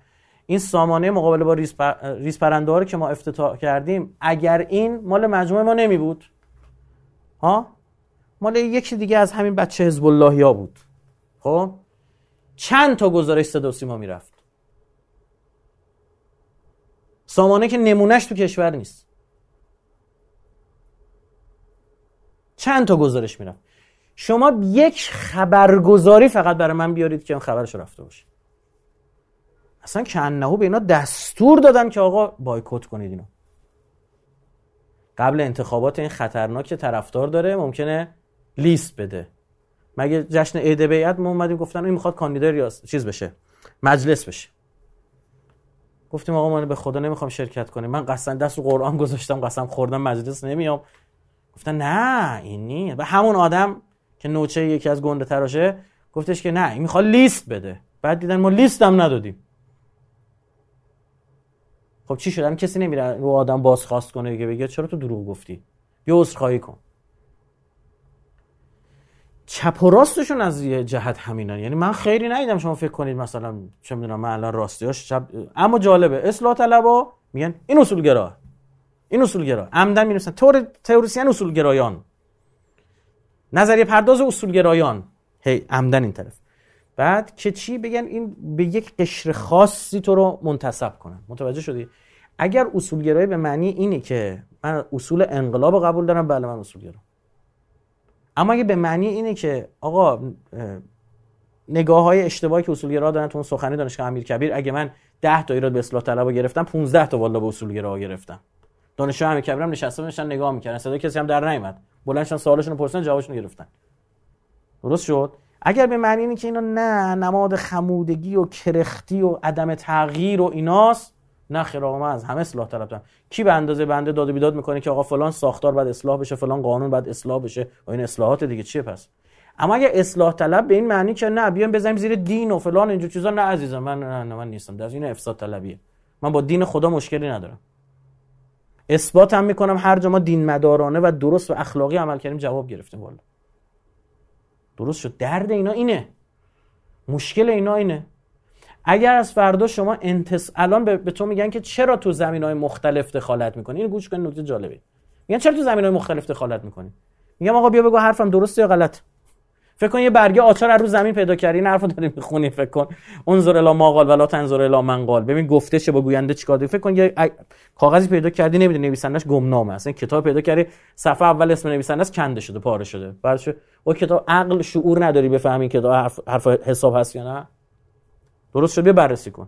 این سامانه مقابله با ریز, ریز پرنده رو که ما افتتاح کردیم اگر این مال مجموعه ما نمی بود ها؟ مال یکی دیگه از همین بچه حزب الله ها بود. خب؟ چند تا گزارش صدا سیما می‌رفت. سامانه که نمونهش تو کشور نیست. چند تا گزارش می‌رفت. شما یک خبرگزاری فقط برای من بیارید که اون خبرش رفته باشه. اصلا کنهو به اینا دستور دادن که آقا بایکوت کنید اینو. قبل انتخابات این خطرناک طرفدار داره ممکنه لیست بده. مگه جشن عید بیعت ما اومدیم گفتن این می‌خواد کاندیدا ریاست چیز بشه مجلس بشه. گفتیم آقا من به خدا نمی‌خوام شرکت کنیم. من قسم دست رو قرآن گذاشتم قسم خوردم مجلس نمیام. گفتن نه این نیست. و همون آدم که نوچه یکی از گنده تراشه گفتش که نه این می‌خواد لیست بده. بعد دیدن ما لیست هم ندادیم. خب چی شد؟ کسی نمیره رو آدم بازخواست کنه که بگه چرا تو دروغ گفتی؟ بیا عذرخواهی کن. چپ و راستشون از یه جهت همینن. یعنی من خیلی ندیدم شما فکر کنید مثلا چه می‌دونم من الان راستیاش چپ اما جالبه اصلاح طلبا میگن این اصولگرا. این اصولگرا. عمدن می‌نویسن. تور تئوریسین اصولگرایان. نظریه پرداز اصولگرایان. هی عمدن این طرف. بعد که چی بگن؟ این به یک قشر خاصی تو رو منتصب کنن. متوجه شدی؟ اگر اصولگرایی به معنی اینه که من اصول انقلاب قبول دارم بله من اصولگرا اما اگه به معنی اینه که آقا نگاه های اشتباهی که اصولگرا دارن تو اون سخنی دانشگاه امیر کبیر اگه من 10 تا ایراد به اصلاح طلبا گرفتم 15 تا والا به اصولگرا گرفتم. دانشجو امیر کبیر هم نشسته بودن نگاه می‌کردن. صدای کسی هم در نیومد. بلندشون سوالشون رو پرسیدن جوابشون گرفتن. درست شد؟ اگر به معنی اینه که اینا نه نماد خمودگی و کرختی و عدم تغییر و ایناست نه خیر آقا من از همه اصلاح طلبم کی به اندازه بنده داد و بیداد می‌کنه که آقا فلان ساختار بعد اصلاح بشه فلان قانون بعد اصلاح بشه و این اصلاحات دیگه چیه پس؟ اما اگه اصلاح طلب به این معنی که نه بیام بزنیم زیر دین و فلان اینجور چیزا نه عزیزم من نه, نه من نیستم. در این افساد طلبیه. من با دین خدا مشکلی ندارم. اثبات هم می‌کنم هر جا ما دین مدارانه و درست و اخلاقی عمل کردیم جواب گرفتیم والا. درست شد. درد اینا اینه. مشکل اینا اینه. اگر از فردا شما انتس الان به, تو میگن که چرا تو زمین های مختلف دخالت می‌کنی؟ این گوش کن نکته جالبه. میگن چرا تو زمین های مختلف دخالت می‌کنی؟ میگم آقا بیا بگو حرفم درسته یا غلط فکر کن یه برگه آچار از رو زمین پیدا کردی این حرفو داری می‌خونی فکر کن. انظر الا ما قال ولا تنظر الا من قال. ببین گفته چه با گوینده چیکار فکر کن یه کاغذی پیدا کردی نمی‌دونی نویسندش گمنامه اصلا کتاب پیدا کردی صفحه اول اسم نویسندش کنده شده پاره شده. بعدش او کتاب عقل شعور نداری بفهمی کتاب حرف, حرف حساب هست یا نه. درست شد بیا بررسی کن.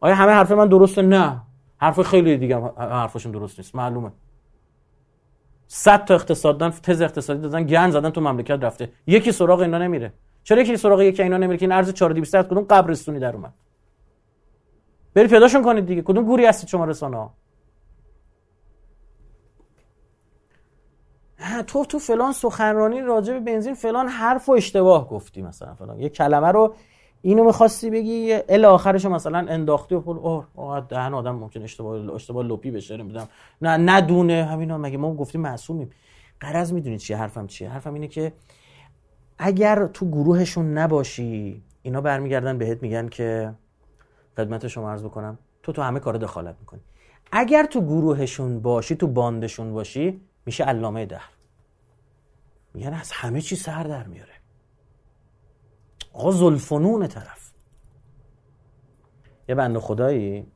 آیا همه حرف من درسته؟ نه. حرف خیلی دیگه حرفشون درست نیست. معلومه. صد تا اقتصاد دادن تز اقتصادی دادن گن زدن تو مملکت رفته. یکی سراغ اینا نمیره. چرا یکی سراغ یکی اینا نمیره که این ارز 4200 کدوم قبرستونی در اومد؟ برید پیداشون کنید دیگه. کدوم گوری هستید شما رسانه ها تو تو فلان سخنرانی راجع به بنزین فلان حرف و اشتباه گفتی مثلا فلان. یه کلمه رو اینو می‌خواستی بگی ال آخرش مثلا انداختی و اوه اوه دهن آدم ممکن اشتباه اشتباه لپی بشه نمی‌دونم. نه ندونه. همینا مگه ما گفتیم معصومیم. قرض می‌دونید چیه حرفم چیه؟ حرفم اینه که اگر تو گروهشون نباشی اینا برمیگردن بهت میگن که خدمت شما عرض بکنم تو تو همه کار دخالت می‌کنی. اگر تو گروهشون باشی تو باندشون باشی میشه علامه ده میگن از همه چی سر در میاره. آقا زلفنون طرف. یه بند خدایی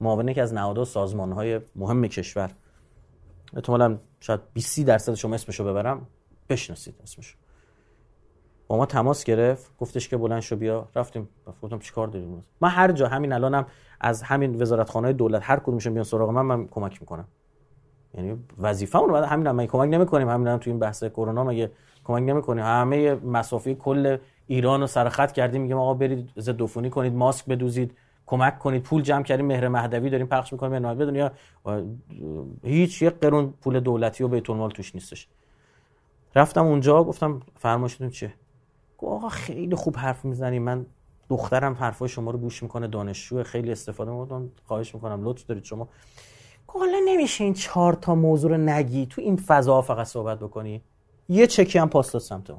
معاون که از نهادها سازمان های مهم کشور. احتمالا شاید 20 درصد شما اسمشو ببرم. بشناسید اسمشو. با ما تماس گرفت. گفتش که بلند شو بیا. رفتیم. گفتم چیکار داریم؟ ما هر جا همین الانم از همین وزارتخانه دولت هر کدومشون بیان سراغ من من کمک می‌کنم. یعنی وظیفه اون بعد همین هم کمک نمی‌کنیم همین هم تو این بحث کرونا مگه کمک نمی‌کنیم؟ همه مسافی کل ایران رو سرخط کردیم میگم آقا برید ضد عفونی کنید ماسک بدوزید کمک کنید پول جمع کردیم مهر مهدوی داریم پخش می‌کنیم یا بدون یا هیچ یک قرون پول دولتی و بیت المال توش نیستش. رفتم اونجا گفتم فرمایشتون چه آقا خیلی خوب حرف می‌زنی من دخترم حرفای شما رو گوش می‌کنه دانشجو خیلی استفاده می‌کنم خواهش می‌کنم لطف دارید شما. حالا نمیشه این چهار تا موضوع رو نگی. تو این فضا فقط صحبت بکنی. یه چکی هم پاس داد سمت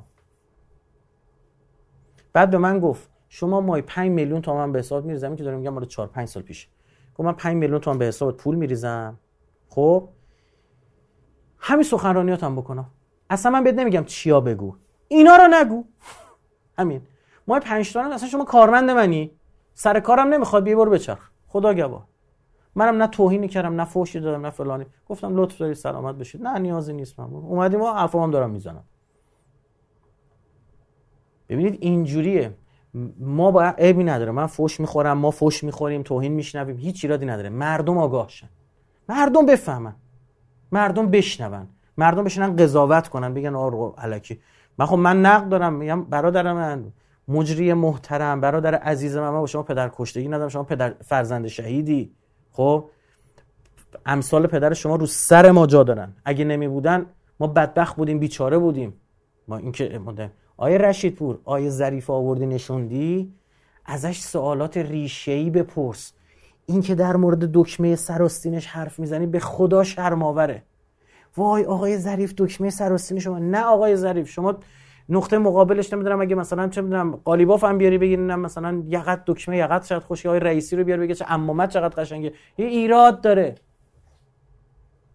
بعد به من گفت شما مای 5 میلیون تومان به حساب میریزم. که دارم میگم مال 4 5 سال پیش گفت من 5 میلیون تومان به حساب پول میریزم. خب؟ همین سخنرانیات هم بکنم. اصلا من بهت نمیگم چیا بگو. اینا رو نگو. <laughs> همین. ما 5 تا اصلا شما کارمند منی. سر کارم نمی‌خواد بیا برو بچرخ. خدا گواه منم نه توهینی کردم نه فوشی دادم نه فلانی. گفتم لطف داری سلامت بشید. نه نیازی نیست من. اومدیم ما حرفام دارم می‌زنم. ببینید اینجوریه. ما باید عیبی نداره. من فوش می‌خورم ما فوش می‌خوریم توهین میشنویم. هیچ ایرادی نداره. مردم آگاه شن مردم بفهمن. مردم بشنون. مردم بشنن قضاوت کنن. بگن آره الکی من خب من نقد دارم. میگم برادر من مجری محترم برادر عزیز من, من با شما پدر کشتگی ندارم. شما پدر فرزند شهیدی. خب امثال پدر شما رو سر ما جا دارن. اگه نمی بودن ما بدبخت بودیم بیچاره بودیم. ما اینکه آیه رشید پور آیه ظریف آوردی نشوندی؟ ازش سوالات ریشه‌ای بپرس. این که در مورد دکمه سراستینش حرف می‌زنی به خدا شرماوره وای آقای ظریف دکمه سراستین شما نه آقای ظریف شما نقطه مقابلش نمی‌دونم اگه مثلا چه می‌دونم قالیباف هم بیاری بگی مثلا یقت دکمه یقت شاید خوشی های رئیسی رو بیار بگه چه امامت چقدر قشنگه. یه ایراد داره.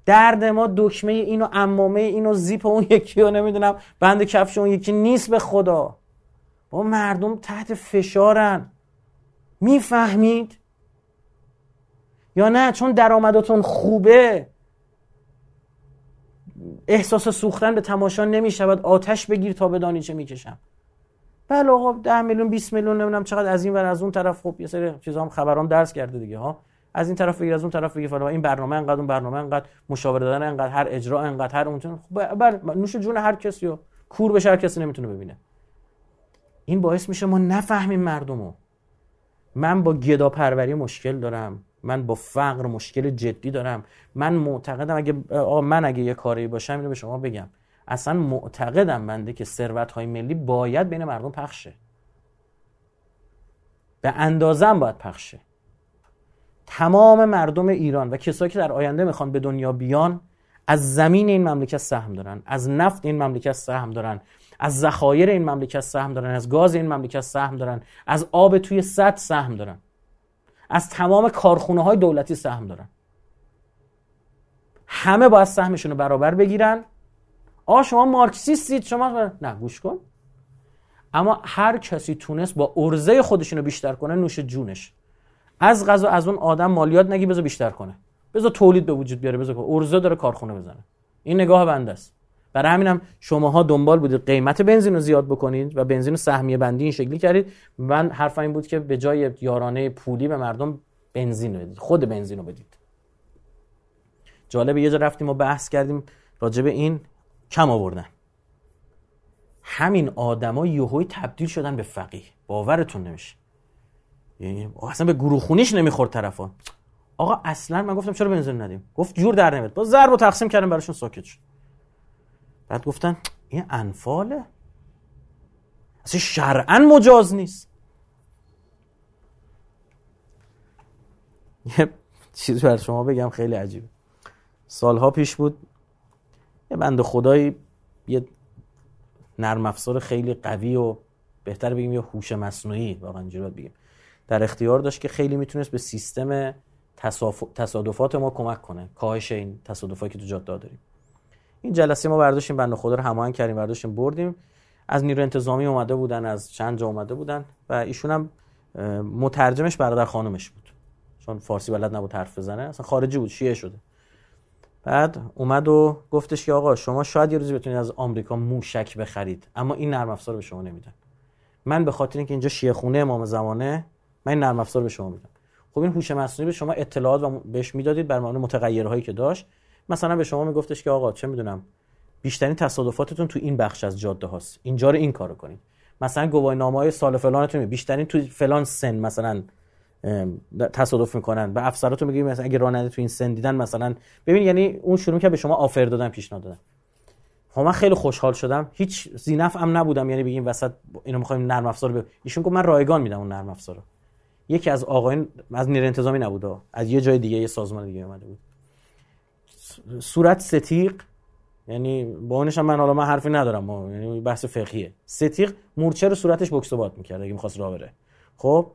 درد ما دکمه اینو امامه اینو زیپ اون یکی رو نمی‌دونم بند کفش اون یکی نیست به خدا. با مردم تحت فشارن. می‌فهمید؟ یا نه؟ چون درآمداتون خوبه. احساس سوختن به تماشا نمی شود آتش بگیر تا بدانی چه می‌کشم. بله آقا 10 میلیون 20 میلیون نمی‌دونم چقدر از این ور از اون طرف. خب یه سری چیزا هم خبران درس کرده دیگه ها. از این طرف بگیر از اون طرف بگیر فلان. این برنامه انقدر اون برنامه انقدر. مشاوره دادن انقدر هر اجرا انقدر هر اون خب بله نوش جون هر کسی رو کور بشه هر کسی نمی‌تونه ببینه. این باعث میشه ما نفهمیم مردمو. من با گدا پروری مشکل دارم. من با فقر مشکل جدی دارم. من معتقدم اگه آقا من اگه یه کاری باشم اینو به شما بگم. اصلا معتقدم بنده که ثروت های ملی باید بین مردم پخشه به اندازم باید پخشه تمام مردم ایران و کسایی که در آینده می‌خوان به دنیا بیان از زمین این مملکت سهم دارن از نفت این مملکت سهم دارن از ذخایر این مملکت سهم دارن از گاز این مملکت سهم دارن از آب توی سد سهم دارن. از تمام کارخونه های دولتی سهم دارن. همه باید سهمشون رو برابر بگیرن. آ شما مارکسیستید شما نه گوش کن. اما هر کسی تونست با ارزه خودشون رو بیشتر کنه نوش جونش. از غذا از اون آدم مالیات نگی بذار بیشتر کنه. بذار تولید به وجود بیاره بذار ارزه داره کارخونه بزنه. این نگاه بنده است. برای همینم شماها دنبال بودید قیمت بنزین رو زیاد بکنید و بنزین سهمیه بندی این شکلی کردید. من حرف این بود که به جای یارانه پولی به مردم بنزین بدید خود بنزین رو بدید. جالب یه جا رفتیم و بحث کردیم راجع به این کم آوردن. همین آدما یهوی تبدیل شدن به فقیه. باورتون نمیشه. یعنی اصلا به گروه خونیش نمی‌خورد طرفا آقا اصلا من گفتم چرا بنزین ندیم؟ گفت جور در نمیاد. با ضرب و تقسیم کردن براشون ساکت شد. بعد گفتن این انفاله؟ اصلا شرعا مجاز نیست. یه چیزی بر شما بگم خیلی عجیبه. سالها پیش بود یه بند خدایی یه نرم افزار خیلی قوی و بهتر بگیم یه هوش مصنوعی واقعا اینجوری بگیم در اختیار داشت که خیلی می‌تونست به سیستم تصادفات ما کمک کنه. کاهش این تصادفاتی که تو جاده داریم. این جلسه ما برداشتیم بنده خدا رو هماهنگ کردیم برداشتیم بردیم. از نیرو انتظامی اومده بودن از چند جا اومده بودن و ایشون هم مترجمش برادر خانمش بود. چون فارسی بلد نبود حرف بزنه اصلا خارجی بود شیعه شده. بعد اومد و گفتش که آقا شما شاید یه روزی بتونید از آمریکا موشک بخرید اما این نرم افزار به شما نمیدن. من به خاطر اینکه اینجا شیعه خونه امام زمانه من این نرم افزار به شما میدم. خب این هوش مصنوعی به شما اطلاعات و بهش می‌دادید بر متغیرهایی که داشت. مثلا به شما میگفتش که آقا چه می‌دونم بیشترین تصادفاتتون تو این بخش از جاده هاست. اینجا رو این کارو کنید مثلا گواهینامه های سال فلانتون بیشترین تو فلان سن مثلا تصادف می‌کنن. به افسراتون میگیم مثلا اگه راننده تو این سن دیدن مثلا ببین یعنی اون شروع که به شما آفر دادن پیشنهاد دادن. خب من خیلی خوشحال شدم. هیچ زینف هم نبودم. یعنی بگیم وسط اینو می‌خوایم نرم افزار ب... ایشون گفت من رایگان میدم اون نرم افزار رو یکی از آقایون از نیروی انتظامی نبود از یه جای دیگه یه سازمان دیگه اومده بود. صورت ستیق یعنی با اونش هم من حالا من حرفی ندارم یعنی بحث فقهیه. ستیق مورچه رو صورتش بوکس باد می‌کرد اگه می‌خواست راه بره. خب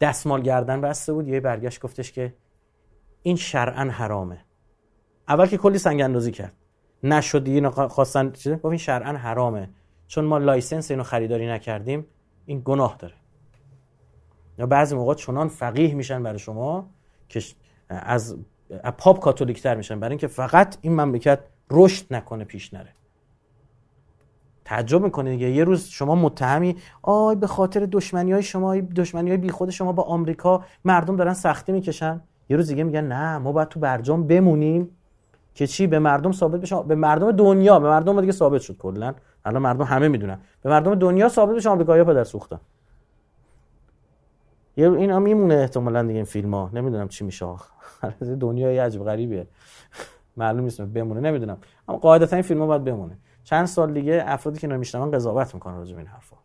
دستمال گردن بسته بود یه برگشت گفتش که این شرعا حرامه. اول که کلی سنگ اندازی کرد. نشد دیگه خواستن چیزه؟ گفت این شرعا حرامه. چون ما license اینو خریداری نکردیم این گناه داره. یا بعضی موقع چنان فقیه میشن برای شما که از پاپ کاتولیک تر میشن. برای اینکه فقط این مملکت رشد نکنه پیش نره. تعجب می‌کنه دیگه. یه روز شما متهمی آی به خاطر دشمنی های شما دشمنی های بیخود شما با آمریکا مردم دارن سختی می‌کشن. یه روز دیگه میگن نه ما باید تو برجام بمونیم که چی؟ به مردم ثابت بشه. به مردم دنیا به مردم دیگه ثابت شد کلا. الان مردم همه می‌دونن. به مردم دنیا ثابت بشه آمریکایی‌ها پدر سوختن. یه این هم میمونه احتمالاً دیگه این فیلم ها نمی‌دونم چی میشه <laughs> دنیای عجب غریبیه. معلوم نیست بمونه. نمی‌دونم. اما قاعدتا این فیلم ها باید بمونه. چند سال دیگه افرادی که نمیشنون قضاوت می‌کنن راجع به این حرفا.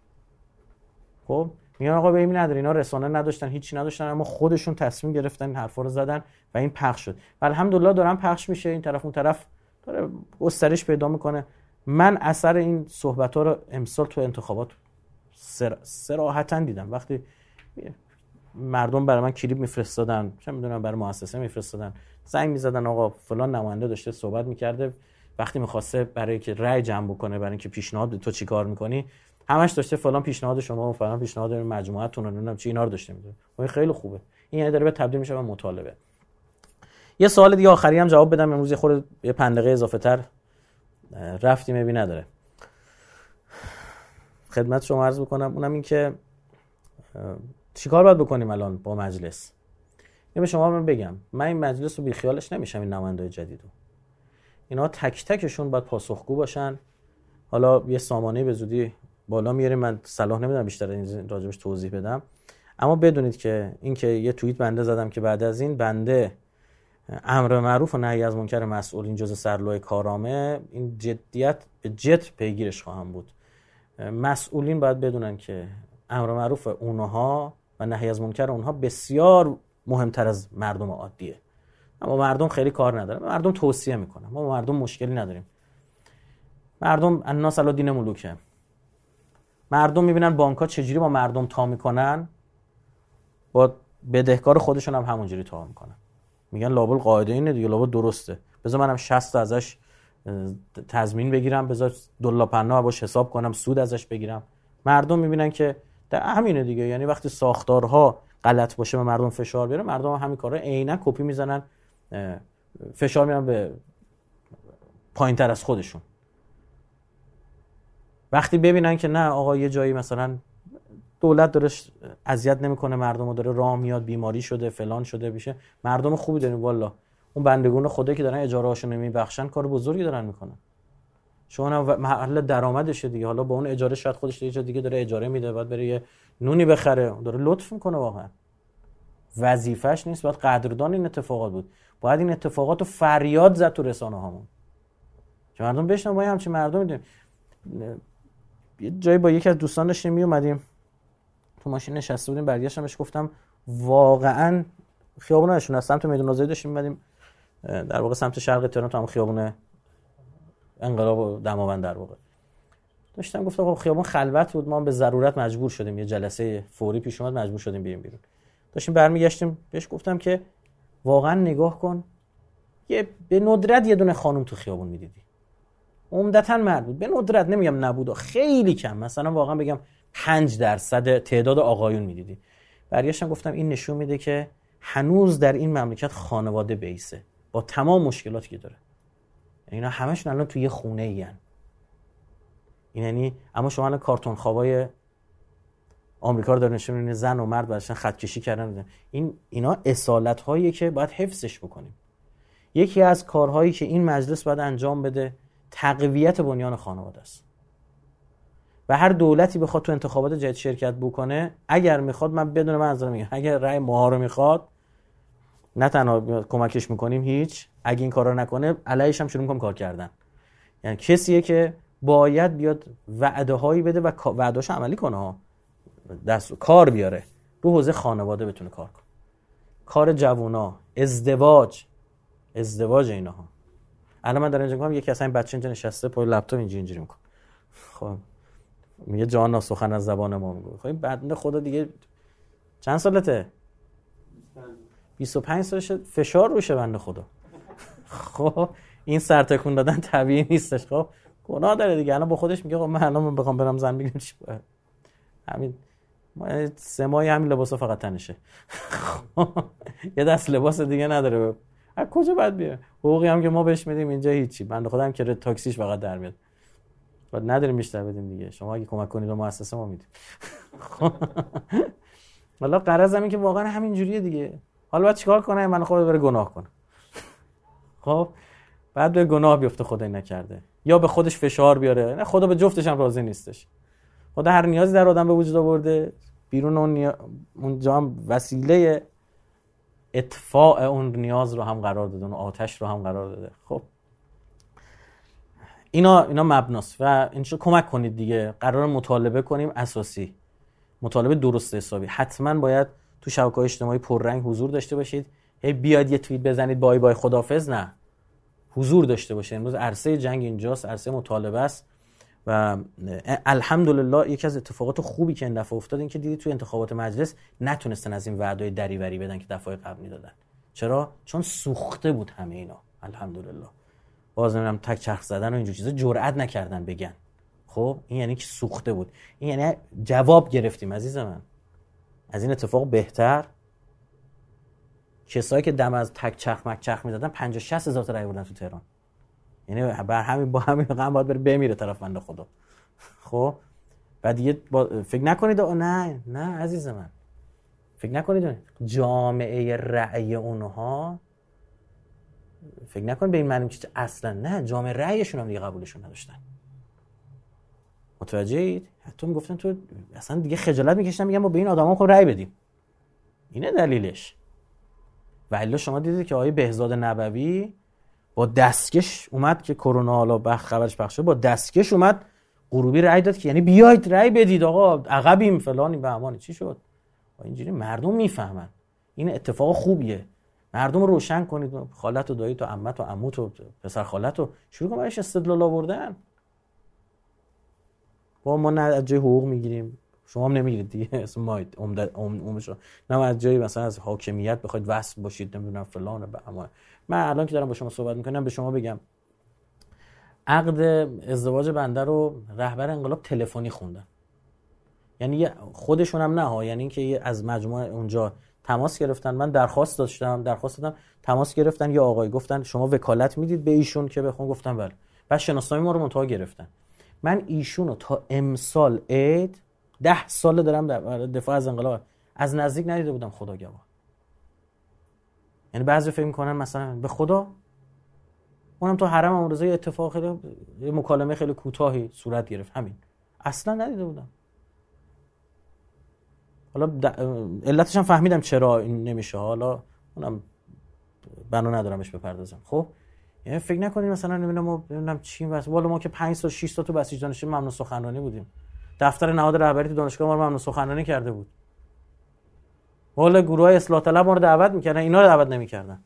خب؟ میگن آقا به این نداره. اینا رسانه نداشتن هیچی نداشتن اما خودشون تصمیم گرفتن این حرفا رو زدن و این پخش شد. و الحمدلله دارن پخش میشه. این طرف اون طرف داره گسترش پیدا می‌کنه. من اثر این صحبت ها رو امسال تو انتخابات سر... سراحتا دیدم. وقتی مردم برای من کلیپ میفرستادن. چه می‌دونم برای مؤسسه میفرستادن. زنگ می‌زدن آقا فلان نماینده داشته صحبت می‌کرده. وقتی می‌خواسته برای که رأی جمع بکنه برای اینکه پیشنهاد تو چیکار می‌کنی؟ همش داشته فلان پیشنهاد شما و فلان پیشنهاد مجموعتون نمی‌دونم چی اینا رو داشته میده این خیلی خوبه. این یعنی داره به تبدیل میشه به مطالبه. یه سوال دیگه آخری هم جواب بدم. امروز یه خورده یه پندقه اضافه تر رفتی میبی نداره. خدمت شما عرض بکنم اونم این که چیکار باید بکنیم الان با مجلس؟ یه به شما من بگم. من این مجلس رو بیخیالش نمیشم این نماینده جدیدو. اینا تک تکشون باید پاسخگو باشن. حالا یه سامانه به زودی بالا میاریم. من صلاح نمی‌دونم بیشتر این راجبش توضیح بدم. اما بدونید که اینکه یه توییت بنده زدم که بعد از این بنده امر معروف و نهی از منکر مسئول این جزء سرلوی کارامه این جدیت به جد پیگیرش خواهم بود. مسئولین باید بدونن که امر معروف اونها نهی از منکر اونها بسیار مهمتر از مردم عادیه. اما مردم خیلی کار نداره مردم توصیه می‌کنن. ما مردم مشکلی نداریم. مردم الناس علی دین ملوکه. مردم می‌بینن بانک ها چجوری با مردم تا می‌کنن. با بدهکار خودشون هم همونجوری تا می‌کنن. میگن لابل قاعده اینه دیگه لابل درسته. بذار منم 60 ازش تضمین بگیرم. بذار دلا پنا باش حساب کنم سود ازش بگیرم. مردم می‌بینن که در همینه دیگه. یعنی وقتی ساختارها غلط باشه به مردم فشار بیاره مردم هم همین کارا عینا کپی می‌زنن فشار میرن به پایین تر از خودشون. وقتی ببینن که نه آقا یه جایی مثلا دولت داره اذیت نمی‌کنه مردم رو داره راه میاد بیماری شده فلان شده بیشه مردم خوبی داریم والا اون بندگون خدا که دارن اجاره هاشون نمیبخشن کار بزرگی دارن می‌کنن. شما محل درآمدشه دیگه. حالا با اون اجاره شاید خودش یه دیگه داره اجاره میده بعد بره یه نونی بخره. داره لطف می‌کنه واقعا. وظیفش نیست. باید قدردان این اتفاقات بود. باید این اتفاقات رو فریاد زد تو رسانه هامون. که مردم بشنن ما همچین مردم می‌دونیم یه جایی با یکی از دوستان داشتیم می اومدیم تو ماشین نشسته بودیم برگشتم بهش گفتم واقعا خیابون نشون از سمت میدون آزادی داشتیم. میمدیم در واقع سمت شرق تهران تو هم خیابون انقلاب دماوند در واقع. داشتم گفتم خب خیابون خلوت بود ما به ضرورت مجبور شدیم یه جلسه فوری پیش اومد مجبور شدیم بریم بیرون. داشتیم برمیگشتیم بهش گفتم که واقعا نگاه کن یه به ندرت یه دونه خانم تو خیابون می‌دیدی. عمدتا مرد بود. به ندرت نمیگم نبود خیلی کم. مثلا واقعا بگم 5 درصد تعداد آقایون می‌دیدی. برگشتم گفتم این نشون میده که هنوز در این مملکت خانواده بیسه. با تمام مشکلاتی که داره. اینا همشون الان توی یه خونه ای این یعنی اما شما الان کارتون خوابای آمریکا رو داره نشون زن و مرد باشن خط کشی کردن. این اینا اصالت هایی که باید حفظش بکنیم. یکی از کارهایی که این مجلس باید انجام بده تقویت بنیان خانواده است. و هر دولتی بخواد تو انتخابات جدید شرکت بکنه اگر می‌خواد من بدون منظور میگم اگر رأی ماها رو می‌خواد نه تنها کمکش می‌کنیم هیچ اگه این کارا نکنه علیش هم شروع می‌کنم کار کردن. یعنی کسیه که باید بیاد وعده هایی بده و وعدهاش عملی کنه ها. دست کار بیاره. رو حوزه خانواده بتونه کار کنه. کار جوونا ازدواج. ازدواج اینها الان من دارم اینجا یکی اصلا این بچه اینجا نشسته پای لپتاپ اینجوری اینجوری می‌کنه. خب میگه جان سخن از زبان ما میگه خب این بنده خدا دیگه چند سالته؟ 25 سالشه فشار روشه بنده خدا. خب این سر تکون دادن طبیعی نیستش. خب گناه داره دیگه. الان با خودش میگه خب من الان بخوام برم زن بگیرم چی باید همین. ما سه ماهی همین لباسا فقط تنشه. خب، یه دست لباس دیگه نداره. از کجا باید بیه حقوقی هم که ما بهش میدیم اینجا هیچی. بنده خودم که تاکسیش فقط در میاد. بعد نداریم بیشتر بدیم دیگه. شما اگه کمک کنید به مؤسسه ما میدیم. والا قرض همین که واقعا همین جوریه دیگه. حالا باید چیکار کنه؟ من خود بره گناه کنه خب؟ بعد به گناه بیفته خدای نکرده. یا به خودش فشار بیاره. نه خدا به جفتش هم راضی نیستش. خدا هر نیازی در آدم به وجود آورده. بیرون اون نیا... اونجا هم وسیله اطفاع اون نیاز رو هم قرار داده. اون آتش رو هم قرار داده. خب؟ اینا اینا مبناست و اینجا کمک کنید دیگه. قرار مطالبه کنیم اساسی. مطالبه درست حسابی. حتما باید تو شبکه اجتماعی پررنگ حضور داشته باشید. هی بیاد یه توییت بزنید بای بای خدافظ. نه. حضور داشته باشه. امروز عرصه جنگ اینجاست عرصه مطالبه است. و الحمدلله یکی از اتفاقات خوبی که این دفعه افتاد این که دیدی توی انتخابات مجلس نتونستن از این وعدای دریوری بدن که دفعه قبل می‌دادن. چرا؟ چون سوخته بود همه اینا. الحمدلله. باز نمی‌دونم تک چرخ زدن و اینجور چیزا جرئت نکردن بگن. خب؟ این یعنی که سوخته بود؟ این یعنی جواب گرفتیم عزیز من. از این اتفاق بهتر؟ کسایی که دم از تک چرخ مک چرخ می‌دادن 50 60 هزار تا رای بردن تو تهران. یعنی بر همین با همین رقم باید بره بمیره طرف بنده خدا. خب؟ بعد دیگه با... فکر نکنید نه نه عزیز من. فکر نکنید جامعه رأی اونها فکر نکن به این معنی که اصلا نه جامعه رأیشون هم دیگه قبولشون نداشتن. متوجهید حتی می‌گفتن تو اصلا دیگه خجالت می‌کشن میگن ما به این آدما خب رأی بدیم. اینه دلیلش. و شما دیدید که آقای بهزاد نبوی با دستکش اومد که کرونا حالا بخ خبرش پخش با دستکش اومد غروبی رأی داد که یعنی بیاید رأی بدید آقا عقبیم فلانی به امانی چی شد؟ اینجوری مردم می‌فهمن. این اتفاق خوبیه. مردم رو روشن کنید. خالت و دایی تو عمت و عموت و پسر خالت رو شروع کن برایش استدلال آوردن. با ما نه از جای حقوق می‌گیریم. شما هم نمی‌گیرید دیگه. <laughs> اسم ماید نه از جای مثلا از حاکمیت بخواید وصل باشید نمی‌دونم فلان به اما من الان که دارم با شما صحبت می‌کنم به شما بگم. عقد ازدواج بنده رو رهبر انقلاب تلفنی خوندن. یعنی خودشون هم نه ها. یعنی اینکه از مجموعه اونجا تماس گرفتن. من درخواست داشتم درخواست دادم. تماس گرفتن. یا آقای گفتن شما وکالت می‌دید به ایشون که بخون. گفتم بله. بعد شناسنامه ما رو منتها گرفتن. من ایشون رو تا امسال عید ده سال دارم در دفاع از انقلاب. از نزدیک ندیده بودم خدا گواه. یعنی بعضی فکر می‌کنن مثلا به خدا اونم تو حرم امام رضا اتفاق خیلی مکالمه خیلی کوتاهی صورت گرفت. همین. اصلا ندیده بودم. حالا علتش هم فهمیدم چرا این نمیشه. حالا اونم بنا ندارمش بپردازم. خب؟ یعنی فکر نکنید مثلا نمی‌دونم ما نمی‌دونم چی بس والا ما که 5 تا 6 تا تو بسیج دانشجو ممنون سخنرانی بودیم. دفتر نهاد رهبری تو دانشگاه ما رو ممنون سخنرانی کرده بود. والا گروه اصلاح طلب ما رو دعوت می‌کردن اینا رو دعوت نمی‌کردن.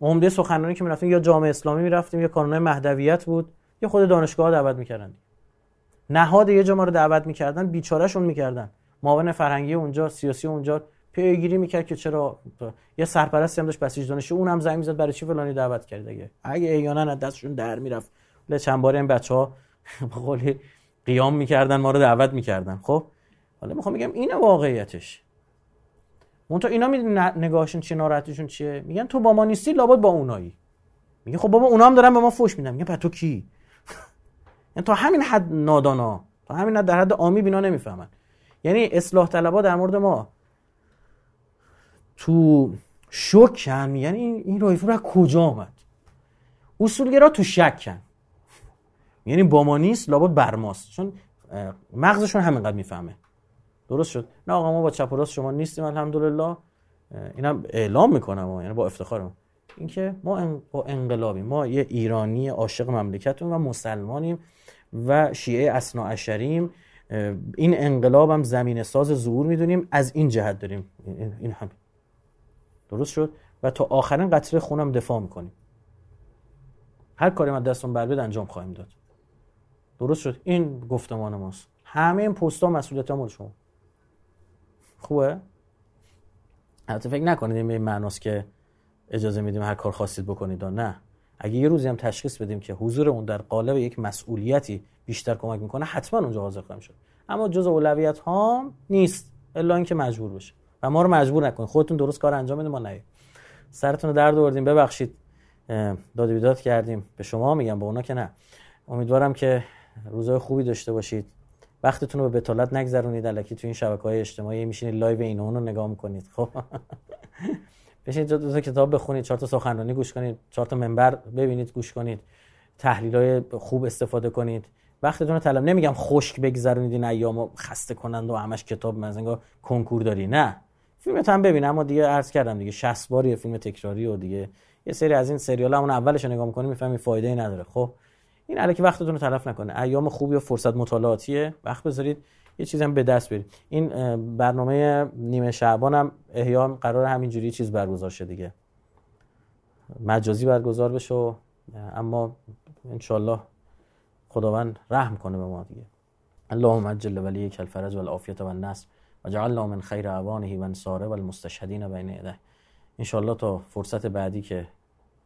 عمده سخنرانی که می‌رفتیم یا جامعه اسلامی می‌رفتیم یا کانون مهدویت بود یا خود دانشگاه دعوت می‌کردن. نهاد یه جا ما رو دعوت می‌کردن بیچارهشون می‌کردن. معاون فرهنگی اونجا سیاسی اونجا پیگیری می‌کرد که چرا یه سرپرستی هم داشت بسیج دانشجو اونم زنگ می‌زد برای چی فلانی دعوت کرد دیگه؟ اگه ایانا از دستشون در می‌رفت له چند بار این بچه‌ها <laughs> به قیام می‌کردن ما رو دعوت می‌کردن. خب؟ حالا می‌خوام بگم اینه واقعیتش. اون تو اینا می‌دونی نگاهشون چی ناراحتیشون چیه؟ میگن تو با ما نیستی لابد با اونایی. میگه خب بابا اونا هم دارن به ما فوش میدن. میگه تو کی؟ <laughs> یعنی تا همین حد نادانا تا همین حد در حد عامی بینا نمی‌فهمن. یعنی اصلاح طلبا در مورد ما. تو شکن یعنی این این رایفور از کجا آمد؟ اصولگرا تو شکن. یعنی با ما نیست لابد بر ماست. چون مغزشون همینقدر می‌فهمه. درست شد؟ نه آقا ما با چپ راست شما نیستیم الحمدلله. اینم اعلام می‌کنم یعنی با افتخارم. اینکه ما با انقلابی ما یه ایرانی عاشق مملکتون و مسلمانیم و شیعه اسنا این انقلاب هم زمین ساز ظهور می‌دونیم. از این جهت داریم. این هم درست شد؟ و تا آخرین قطره خونم دفاع می‌کنیم. هر کاری ما دستون بر انجام خواهیم داد. درست شد؟ این گفتمان ماست. همه این پست ها مسئولیت مال شما. خوبه؟ البته فکر نکنید این به این که اجازه میدیم هر کار خواستید بکنید نه. اگه یه روزی هم تشخیص بدیم که حضور اون در قالب یک مسئولیتی بیشتر کمک می‌کنه حتما اونجا حاضر خواهیم شد. اما جز اولویت ها نیست الا اینکه مجبور بشه. و ما رو مجبور نکنید خودتون درست کار انجام بدید ما نه سرتون رو درد آوردیم. ببخشید. داد بیداد کردیم. به شما میگم به اونا که نه. امیدوارم که روزای خوبی داشته باشید. وقتتون رو به بطالت نگذرونید. الکی تو این شبکه های اجتماعی میشینید live این اون رو نگاه می‌کنید. خب. بشینید دو تا کتاب بخونید چهار تا سخنرانی گوش کنید چهار تا منبر ببینید گوش کنید تحلیل های خوب استفاده کنید. وقتتون رو طلب نمیگم خشک بگذرونید این ایام خسته کننده و همش کتاب مثلا کنکور داری نه. فیلمت هم ببین اما دیگه عرض کردم دیگه 60 باری فیلم تکراری و دیگه یه سری از این سریال همون اولش نگاه می‌کنی می‌فهمی فایده ای نداره. خب این الکی وقتتون رو تلف نکنه. ایام خوبی و فرصت مطالعاتیه. وقت بذارید یه چیزی هم به دست برید این برنامه نیمه شعبان هم احیا قرار همینجوری چیز برگزار شه دیگه. مجازی برگزار بشه اما انشالله خداوند رحم کنه به ما دیگه. اللهم اجل ولی کل فرج و العافیت و النصر و جعلنا من خیر عوانه و انصاره و المستشهدین بین یده. انشالله تا فرصت بعدی که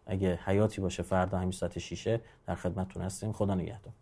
اگه حیاتی باشه فردا همین ساعت شیشه در خدمتتون هستیم. خدا نگهدار.